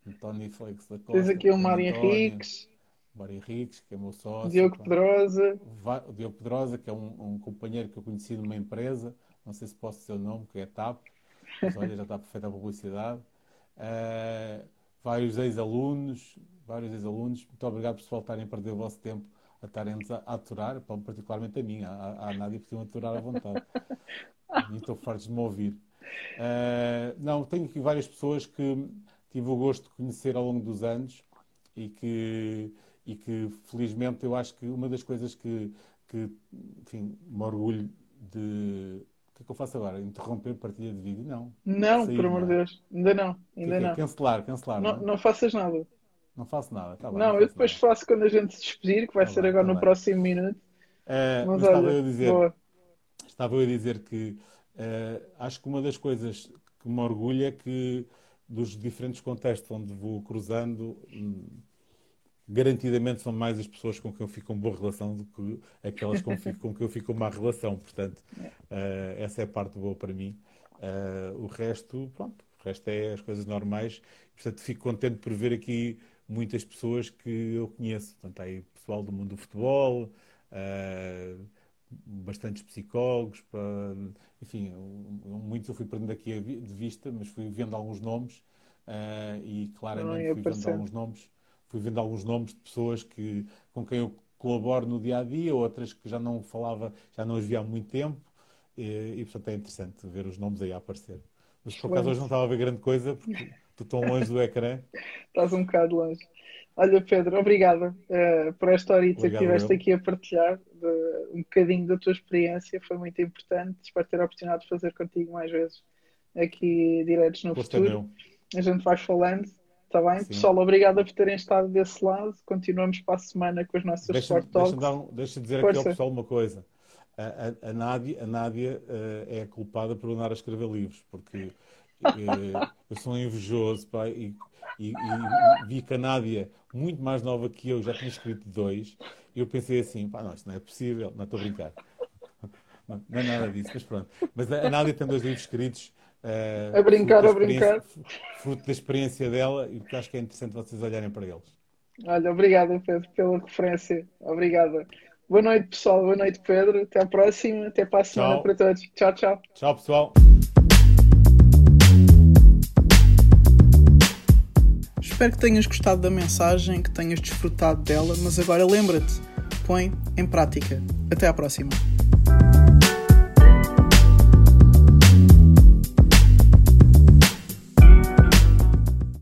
António Flex da Costa. Tens aqui o Mário Henriques. Mário Henriques, que é meu sócio. Diogo pronto. Pedrosa. O Diogo Pedrosa, que é um, um companheiro que eu conheci numa empresa, não sei se posso dizer o nome, que é TAP, mas olha, já está perfeita a publicidade. Uh, vários ex-alunos, vários ex-alunos, muito obrigado por se voltarem a perder o vosso tempo a estarem-nos a, aturar, particularmente a mim, a, a Nádia podiam aturar à vontade. E estou farto de me ouvir. Uh, não, tenho aqui várias pessoas que tive o gosto de conhecer ao longo dos anos e que, e que felizmente eu acho que uma das coisas que, que enfim, me orgulho de. O que é que eu faço agora? Interromper partilha de vídeo? Não. Não, Sair, por amor de é? Deus. Ainda não. É Ainda é? não. Cancelar, cancelar, Não, não é? não faças nada. Não faço nada, está bem, Não, não eu depois nada. faço quando a gente se despedir, que vai Está ser bem, agora está no bem. próximo minuto. Uh, Mas mas estava a olha, dizer, boa. Estava eu a dizer que uh, acho que uma das coisas que me orgulha é que dos diferentes contextos onde vou cruzando, hum, garantidamente são mais as pessoas com quem eu fico com boa relação do que aquelas com, com quem eu fico com má relação. Portanto, uh, essa é a parte boa para mim. Uh, o resto, pronto, o resto é as coisas normais. Portanto, fico contente por ver aqui muitas pessoas que eu conheço. Portanto, há aí pessoal do mundo do futebol, uh, bastantes psicólogos, pá, enfim, muitos eu fui perdendo aqui vi- de vista, mas fui vendo alguns nomes uh, e claramente ia fui vendo alguns nomes, fui vendo alguns nomes de pessoas que, com quem eu colaboro no dia a dia, outras que já não falava, já não as via há muito tempo, e, e portanto é interessante ver os nomes aí a aparecer. Mas por acaso hoje não estava a ver grande coisa, porque estou tão longe do ecrã. Estás um bocado longe. Olha, Pedro, obrigada eh, por esta horita que estiveste aqui a partilhar um bocadinho da tua experiência. Foi muito importante. Espero ter a oportunidade de fazer contigo mais vezes aqui diretos no Gosto futuro. meu. A gente vai falando, está bem? Sim. Pessoal, obrigada por terem estado desse lado. Continuamos para a semana com as nossas Deixa-me Sport deixa Talks. dar um- deixa dizer aqui ao Força. pessoal uma coisa. A, a, a Nádia, a Nádia eh, é culpada por andar a escrever livros, porque eu sou um invejoso, pá, e, e- e vi que a Nádia, muito mais nova que eu, já tinha escrito dois, e eu pensei assim, pá, não, isto não é possível, não estou a brincar. Não, não é nada disso, mas pronto. Mas a Nádia tem dois livros escritos, eh, A brincar, a brincar. fruto da experiência dela, e acho que é interessante vocês olharem para eles. Olha, obrigada, Pedro, pela referência. Obrigada. Boa noite, pessoal. Boa noite, Pedro. Até à próxima. Até para a semana Tchau. para todos. Tchau, tchau. Tchau, pessoal. Espero que tenhas gostado da mensagem, que tenhas desfrutado dela, mas agora lembra-te, põe em prática. Até à próxima.